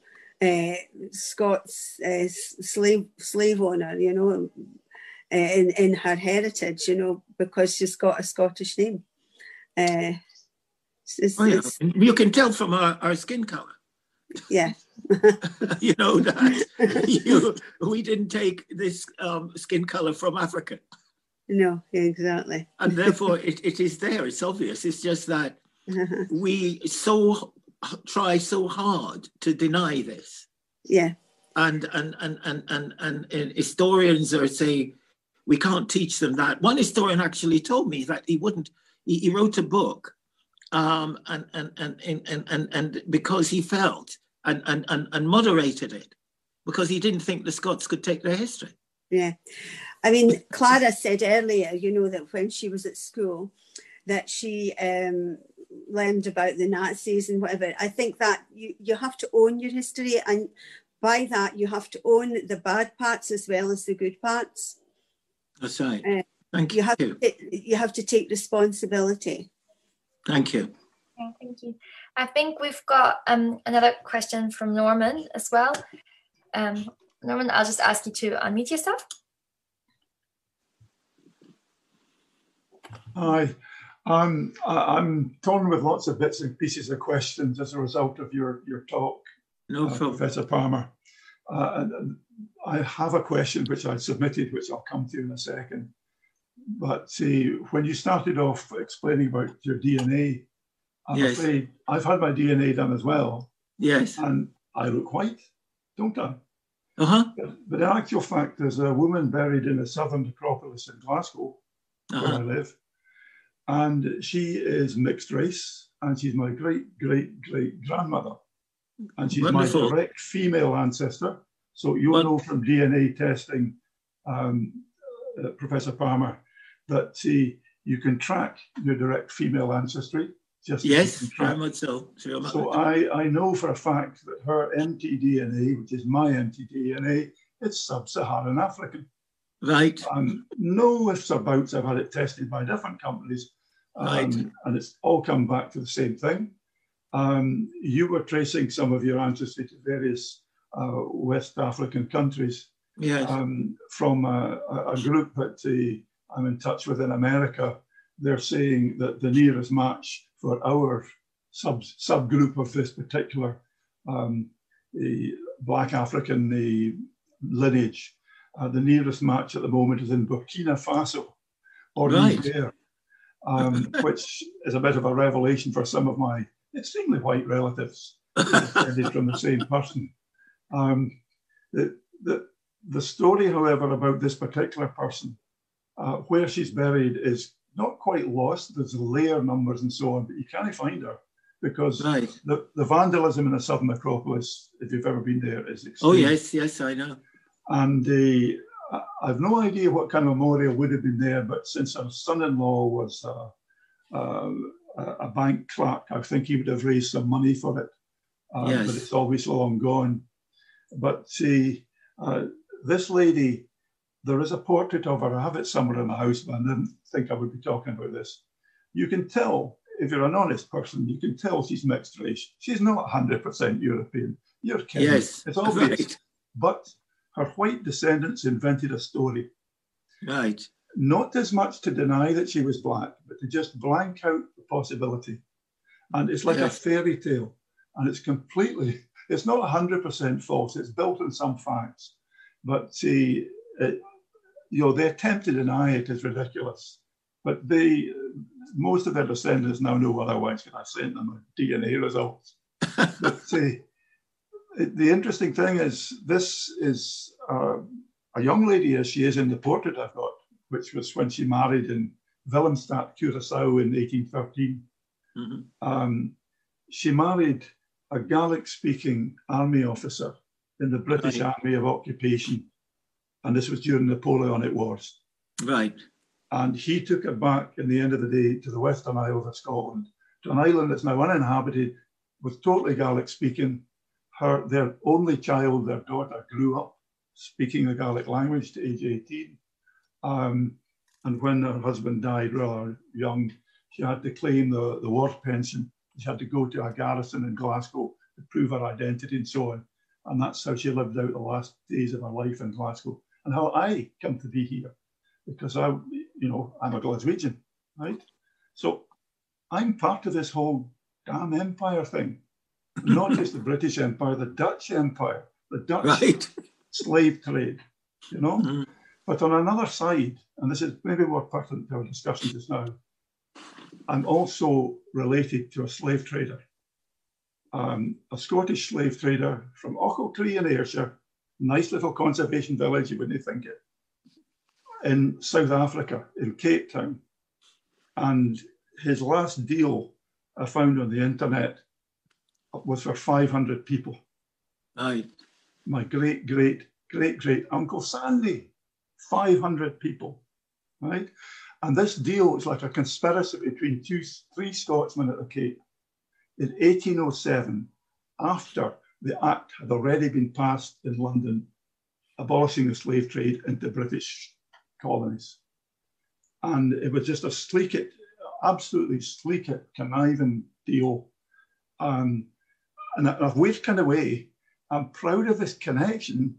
uh, Scots uh, slave slave owner, you know, in in her heritage, you know, because she's got a Scottish name. Uh, it's, oh, yeah. You can tell from our, our skin color. Yeah. you know that you, we didn't take this um, skin color from Africa. No, exactly. and therefore, it, it is there. It's obvious. It's just that we so try so hard to deny this. Yeah. And and and and and, and, and historians are saying we can't teach them that. One historian actually told me that he wouldn't he, he wrote a book um, and, and, and, and, and, and because he felt and, and, and, and moderated it because he didn't think the Scots could take their history. Yeah. I mean, Clara said earlier, you know, that when she was at school, that she um, learned about the Nazis and whatever. I think that you, you have to own your history, and by that, you have to own the bad parts as well as the good parts. That's right. Uh, Thank you. You have, to, you have to take responsibility. Thank you. Yeah, thank you. I think we've got um, another question from Norman as well. Um, Norman, I'll just ask you to unmute yourself. Hi. Um, I'm torn with lots of bits and pieces of questions as a result of your, your talk, no uh, Professor Palmer. Uh, and, and, I have a question which I submitted, which I'll come to in a second. But see, when you started off explaining about your DNA, I'm yes. afraid I've had my DNA done as well. Yes. And I look white, don't I? Uh-huh. But in actual fact, there's a woman buried in the southern necropolis in Glasgow, uh-huh. where I live, and she is mixed race, and she's my great great great grandmother, and she's Wonderful. my direct female ancestor. So you'll know from DNA testing, um, uh, Professor Palmer, that see you can track your direct female ancestry. Just yes, very much so. So I, I know for a fact that her mtDNA, which is my mtDNA, it's sub-Saharan African. Right. And no ifs or buts. I've had it tested by different companies, um, right. and it's all come back to the same thing. Um, you were tracing some of your ancestry to various West African countries. Yes. Um, from a, a, group that uh, I'm in touch with in America, they're saying that the nearest match for our sub subgroup of this particular um, Black African the lineage. Uh, the nearest match at the moment is in Burkina Faso, or right. there, um, which is a bit of a revelation for some of my extremely white relatives from the same person. Um, the, the, the story, however, about this particular person, uh, where she's buried, is not quite lost. There's layer numbers and so on, but you can't find her because right. the, the vandalism in the southern necropolis, if you've ever been there, is extreme. Oh, yes, yes, I know. And the, I've no idea what kind of memorial would have been there, but since her son-in-law was uh, uh, a bank clerk, I think he would have raised some money for it. Uh, yes. But it's always long gone. But see, uh, this lady there is a portrait of her. I have it somewhere in the house, but I didn't think I would be talking about this. You can tell, if you're an honest person, you can tell she's mixed race. She's not 100% European. You're kidding. Yes, it's obvious. Right. But her white descendants invented a story. Right. Not as much to deny that she was black, but to just blank out the possibility. And it's like yes. a fairy tale. And it's completely, it's not 100% false. It's built on some facts. But see, it, you know, the attempt to deny it is ridiculous. But they, most of their descendants now know otherwise because I sent them DNA results. but see, the interesting thing is, this is uh, a young lady as she is in the portrait I've got, which was when she married in Willemstad, Curacao in 1813. Mm-hmm. Um, she married a Gaelic speaking army officer in the British right. Army of Occupation and this was during the Napoleonic Wars. Right. And he took it back in the end of the day to the Western Isles of Scotland, to an island that's now uninhabited, with totally Gaelic speaking. Her, their only child, their daughter, grew up speaking the Gaelic language to age 18. Um, and when her husband died rather young, she had to claim the, the war pension. She had to go to a garrison in Glasgow to prove her identity and so on. And that's how she lived out the last days of her life in Glasgow and how I come to be here because I, you know, I'm a Glaswegian, right? So I'm part of this whole damn empire thing, not just the British Empire, the Dutch Empire, the Dutch right. slave trade, you know. Mm-hmm. But on another side, and this is maybe more pertinent to our discussion just now, I'm also related to a slave trader, um, a Scottish slave trader from Ochiltree in Ayrshire, nice little conservation village, you wouldn't think it, in South Africa, in Cape Town. And his last deal I found on the internet was for 500 people. Right. My great, great, great, great Uncle Sandy, 500 people, right? And this deal is like a conspiracy between two, three Scotsmen at the Cape. In 1807, after the Act had already been passed in London, abolishing the slave trade into British colonies. And it was just a sleek it, absolutely sleek it, conniving deal. Um, and I've waved kind of way. I'm proud of this connection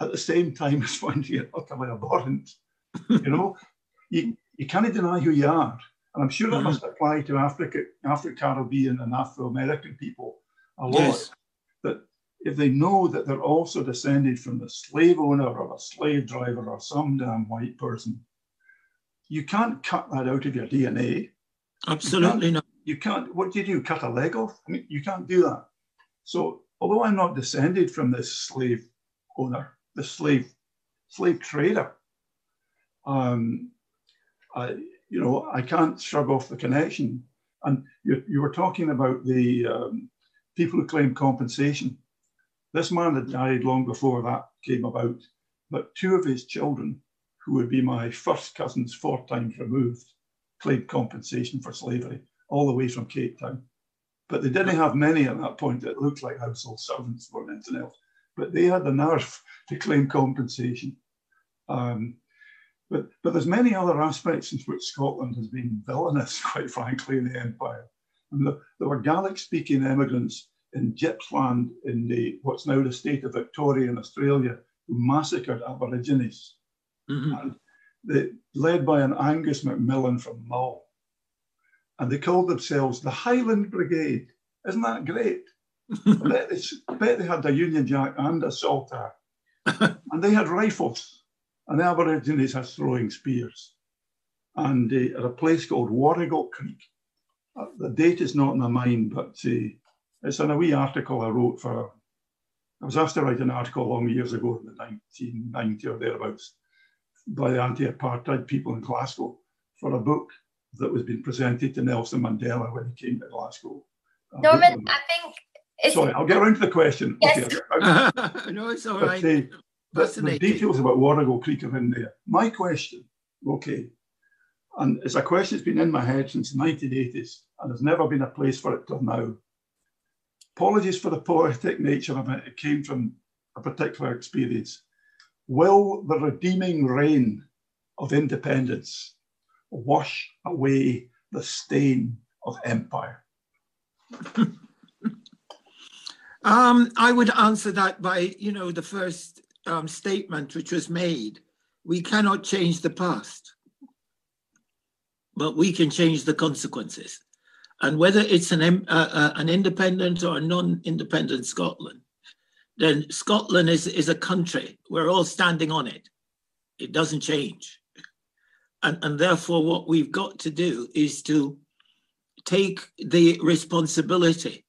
at the same time as finding it utterly abhorrent. you know, you, you can't deny who you are. And I'm sure that mm-hmm. must apply to Africa, Afro Caribbean and Afro American people a lot. Yes. That if they know that they're also descended from the slave owner or a slave driver or some damn white person, you can't cut that out of your DNA. Absolutely you not. You can't. What do you do? Cut a leg off? I mean, you can't do that. So, although I'm not descended from this slave owner, the slave slave trader, um, I, you know, I can't shrug off the connection. And you, you were talking about the um, people who claim compensation. This man had died long before that came about, but two of his children, who would be my first cousins four times removed, claimed compensation for slavery all the way from Cape Town. But they didn't have many at that point that looked like household servants or anything else. But they had the nerve to claim compensation. Um, but, but there's many other aspects in which Scotland has been villainous, quite frankly, in the empire. And the, there were Gaelic-speaking immigrants in Gippsland in the what's now the state of Victoria in Australia who massacred Aborigines. Mm-hmm. And they, led by an Angus MacMillan from Mull. And they called themselves the Highland Brigade. Isn't that great? I, bet they, I bet they had a Union Jack and a Saltire. and they had rifles. And the Aborigines are throwing spears. And uh, at a place called Warrigal Creek, uh, the date is not in my mind, but uh, it's in a wee article I wrote for. I was asked to write an article long years ago in the 1990 or thereabouts by the anti-apartheid people in Glasgow for a book that was being presented to Nelson Mandela when he came to Glasgow. Norman, I think. Sorry, I'll get around to the question. Yes. Okay, no, it's all right. But, uh, the, the details about Warrigal Creek are in there. My question, okay, and it's a question that's been in my head since the 1980s, and there's never been a place for it till now. Apologies for the poetic nature of it, it came from a particular experience. Will the redeeming rain of independence wash away the stain of empire? um, I would answer that by, you know, the first um, statement which was made. We cannot change the past, but we can change the consequences. And whether it's an, uh, uh, an independent or a non-independent Scotland, then Scotland is, is a country. We're all standing on it. It doesn't change. And, and therefore, what we've got to do is to take the responsibility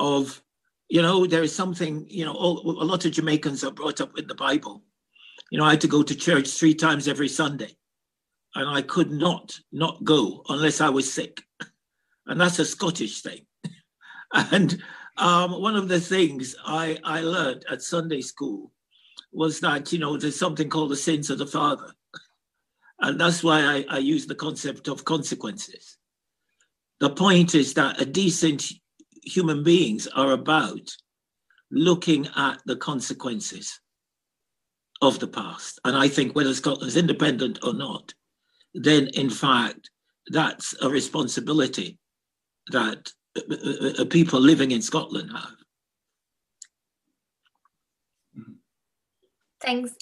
of, you know, there is something, you know, all, a lot of Jamaicans are brought up with the Bible. You know, I had to go to church three times every Sunday, and I could not not go unless I was sick, and that's a Scottish thing. and um, one of the things I, I learned at Sunday school was that, you know, there's something called the sins of the father. And that's why I, I use the concept of consequences. The point is that a decent human beings are about looking at the consequences of the past. And I think whether Scotland's independent or not, then in fact, that's a responsibility that uh, uh, people living in Scotland have. Thanks.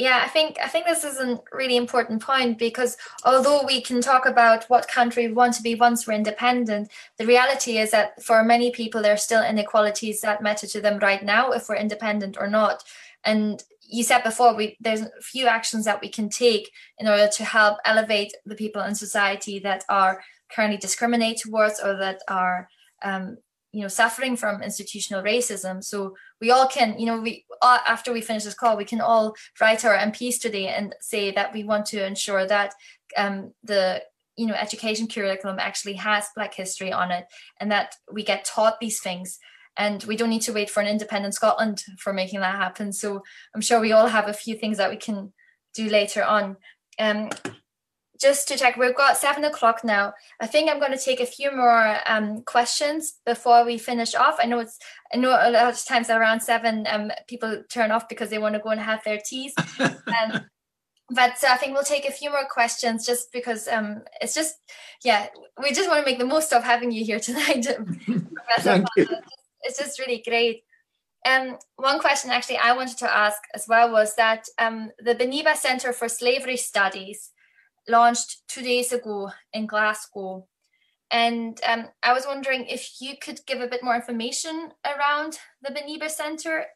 Yeah, I think I think this is a really important point because although we can talk about what country we want to be once we're independent, the reality is that for many people there are still inequalities that matter to them right now if we're independent or not. And you said before we there's a few actions that we can take in order to help elevate the people in society that are currently discriminate towards or that are um, you know suffering from institutional racism. So we all can you know we after we finish this call we can all write our mps today and say that we want to ensure that um, the you know education curriculum actually has black history on it and that we get taught these things. And we don't need to wait for an independent scotland for making that happen. So i'm sure we all have a few things that we can do later on. Um, just to check, we've got seven o'clock now. I think I'm going to take a few more um, questions before we finish off. I know it's, I know a lot of times around seven, um, people turn off because they want to go and have their teas. um, but I think we'll take a few more questions just because um, it's just, yeah, we just want to make the most of having you here tonight, Professor. You. It's just really great. Um, one question actually I wanted to ask as well was that um, the Beniba Centre for Slavery Studies launched two days ago in Glasgow. And um, I was wondering if you could give a bit more information around the Beniba Centre,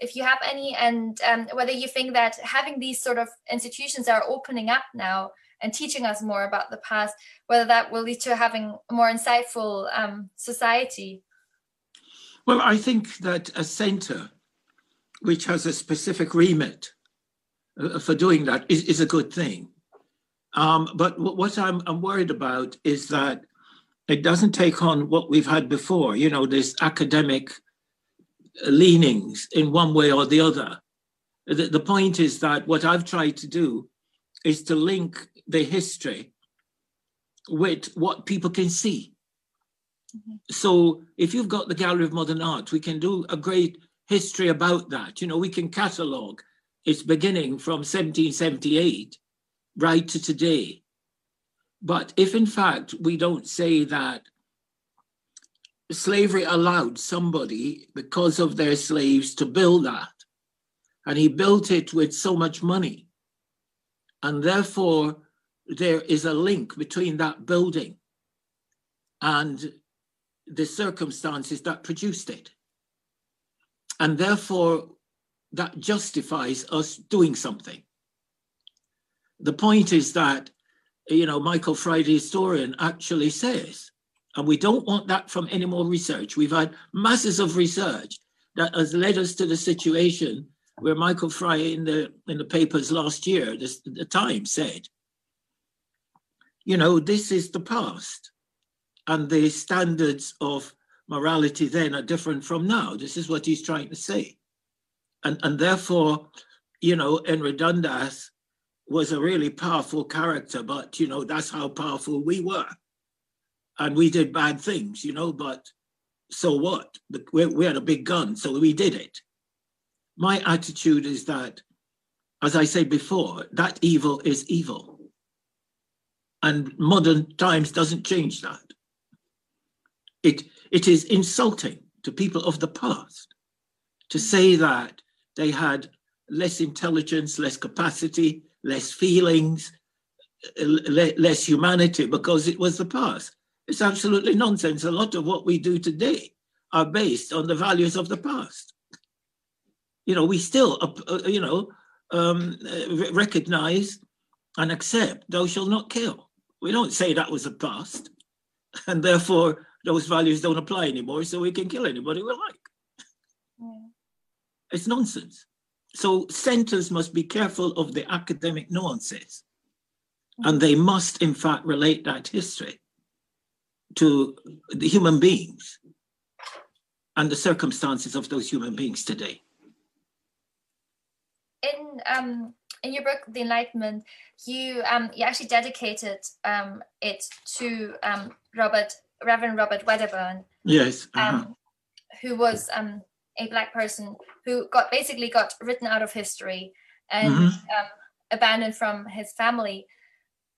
if you have any, and um, whether you think that having these sort of institutions that are opening up now and teaching us more about the past, whether that will lead to having a more insightful um, society. Well, I think that a centre which has a specific remit uh, for doing that is, is a good thing. Um, but what I'm, I'm worried about is that it doesn't take on what we've had before, you know, this academic leanings in one way or the other. The, the point is that what I've tried to do is to link the history with what people can see. Mm-hmm. So if you've got the Gallery of Modern Art, we can do a great history about that. You know, we can catalogue its beginning from 1778 right to today. But if in fact we don't say that slavery allowed somebody, because of their slaves, to build that, and he built it with so much money, and therefore there is a link between that building and the circumstances that produced it. And therefore, that justifies us doing something the point is that, you know, Michael the historian, actually says, and we don't want that from any more research. We've had masses of research that has led us to the situation where Michael Fry in the in the papers last year, this, the Times said, you know, this is the past, and the standards of morality then are different from now. This is what he's trying to say, and and therefore, you know, Henry Dundas was a really powerful character, but you know, that's how powerful we were. And we did bad things, you know, but so what? We, we had a big gun, so we did it. My attitude is that, as I said before, that evil is evil. And modern times doesn't change that. It, it is insulting to people of the past to say that they had less intelligence, less capacity, less feelings, less humanity because it was the past. It's absolutely nonsense. A lot of what we do today are based on the values of the past. You know, we still, uh, uh, you know, um, recognize and accept thou shalt not kill. We don't say that was the past, and therefore those values don't apply anymore, so we can kill anybody we like. Yeah. It's nonsense. So centers must be careful of the academic nuances. And they must, in fact, relate that history to the human beings and the circumstances of those human beings today. In um, in your book, The Enlightenment, you um, you actually dedicated um, it to um, Robert Reverend Robert Wedderburn. Yes. Uh-huh. Um, who was um, a black person who got basically got written out of history and mm-hmm. um, abandoned from his family.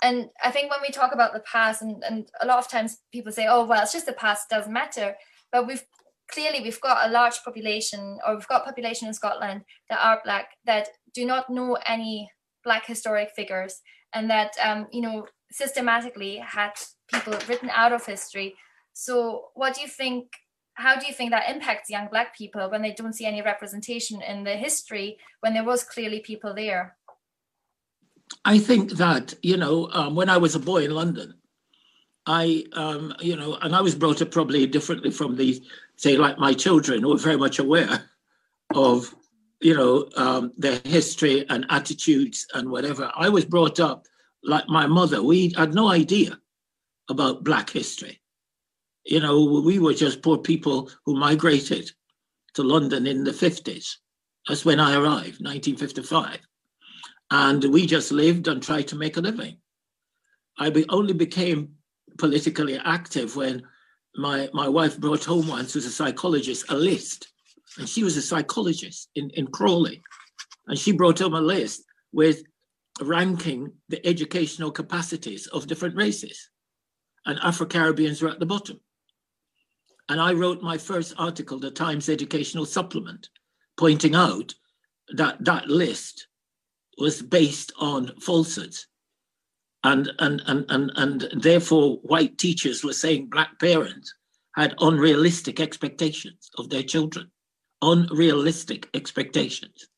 And i think when we talk about the past and, and a lot of times people say oh well it's just the past doesn't matter. But we've clearly we've got a large population or we've got population in scotland that are black that do not know any black historic figures and that um, you know systematically had people written out of history. So what do you think how do you think that impacts young black people when they don't see any representation in the history when there was clearly people there? I think that you know um, when i was a boy in london i um, you know and i was brought up probably differently from the say like my children who are very much aware of you know um, their history and attitudes and whatever. I was brought up like my mother. We had no idea about black history you know, we were just poor people who migrated to London in the 50s. That's when I arrived, 1955. And we just lived and tried to make a living. I be, only became politically active when my, my wife brought home once as a psychologist a list. And she was a psychologist in, in Crawley. And she brought home a list with ranking the educational capacities of different races. And Afro Caribbeans were at the bottom. And I wrote my first article, the Times Educational Supplement, pointing out that that list was based on falsehoods. And, and, and, and, and therefore, white teachers were saying black parents had unrealistic expectations of their children, unrealistic expectations.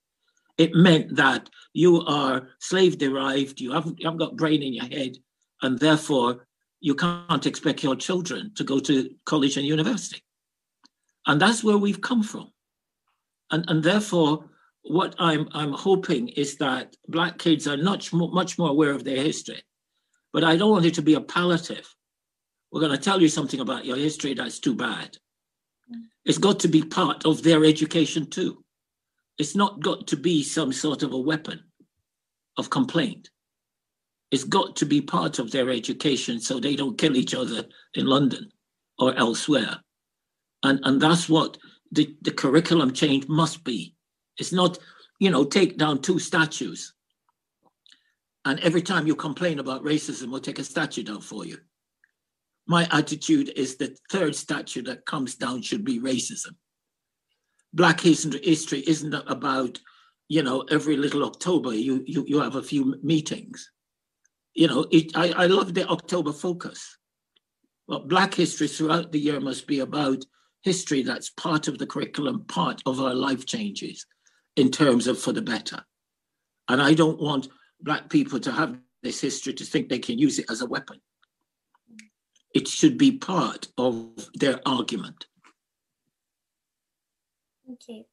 It meant that you are slave derived, you haven't, you haven't got brain in your head, and therefore you can't expect your children to go to college and university. And that's where we've come from. And, and therefore, what I'm, I'm hoping is that Black kids are much more, much more aware of their history. But I don't want it to be a palliative. We're going to tell you something about your history that's too bad. It's got to be part of their education too. It's not got to be some sort of a weapon of complaint. It's got to be part of their education so they don't kill each other in London or elsewhere. And, and that's what the, the curriculum change must be. It's not, you know, take down two statues. And every time you complain about racism, we'll take a statue down for you. My attitude is the third statue that comes down should be racism. Black history isn't about, you know, every little October you you, you have a few meetings you know, it, I, I love the October focus. But Black history throughout the year must be about history that's part of the curriculum, part of our life changes in terms of for the better. And I don't want Black people to have this history to think they can use it as a weapon. It should be part of their argument. Thank you.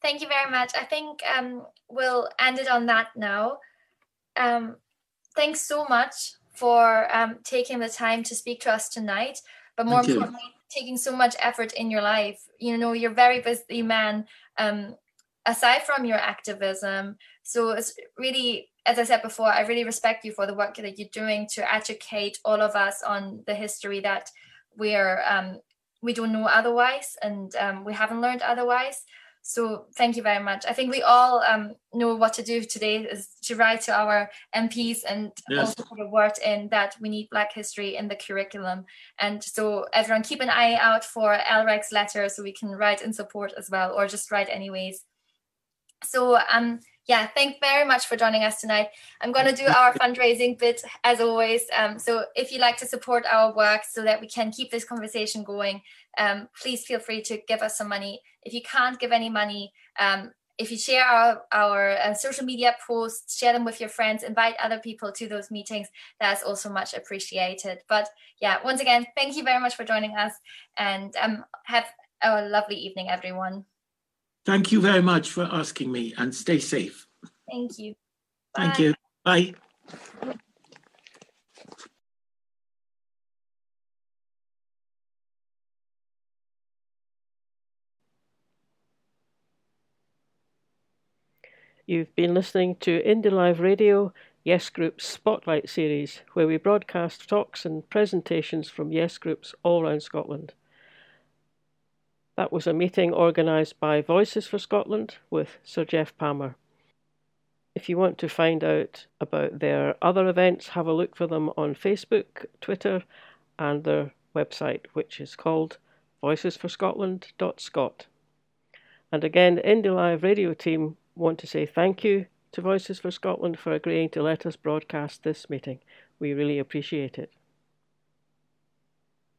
Thank you very much. I think um, we'll end it on that now. Um, thanks so much for um, taking the time to speak to us tonight. But more Thank importantly, you. taking so much effort in your life. You know, you're very busy man. Um, aside from your activism, so it's really, as I said before, I really respect you for the work that you're doing to educate all of us on the history that we're um, we don't know otherwise, and um, we haven't learned otherwise. So thank you very much. I think we all um, know what to do today is to write to our MPs and yes. also put a word in that we need Black history in the curriculum. And so everyone keep an eye out for LREC's letter so we can write in support as well, or just write anyways. So um, yeah, thank very much for joining us tonight. I'm going to do our fundraising bit as always. Um, so if you'd like to support our work so that we can keep this conversation going, um, please feel free to give us some money. If you can't give any money, um, if you share our, our uh, social media posts, share them with your friends, invite other people to those meetings, that's also much appreciated. But yeah, once again, thank you very much for joining us and um, have a lovely evening, everyone. Thank you very much for asking me and stay safe. Thank you. Bye. Thank you. Bye. You've been listening to Indie Live Radio, Yes Group's Spotlight series, where we broadcast talks and presentations from Yes Groups all around Scotland. That was a meeting organised by Voices for Scotland with Sir Geoff Palmer. If you want to find out about their other events, have a look for them on Facebook, Twitter, and their website, which is called voicesforscotland.scot. And again, the Indie Live radio team want to say thank you to Voices for Scotland for agreeing to let us broadcast this meeting. We really appreciate it.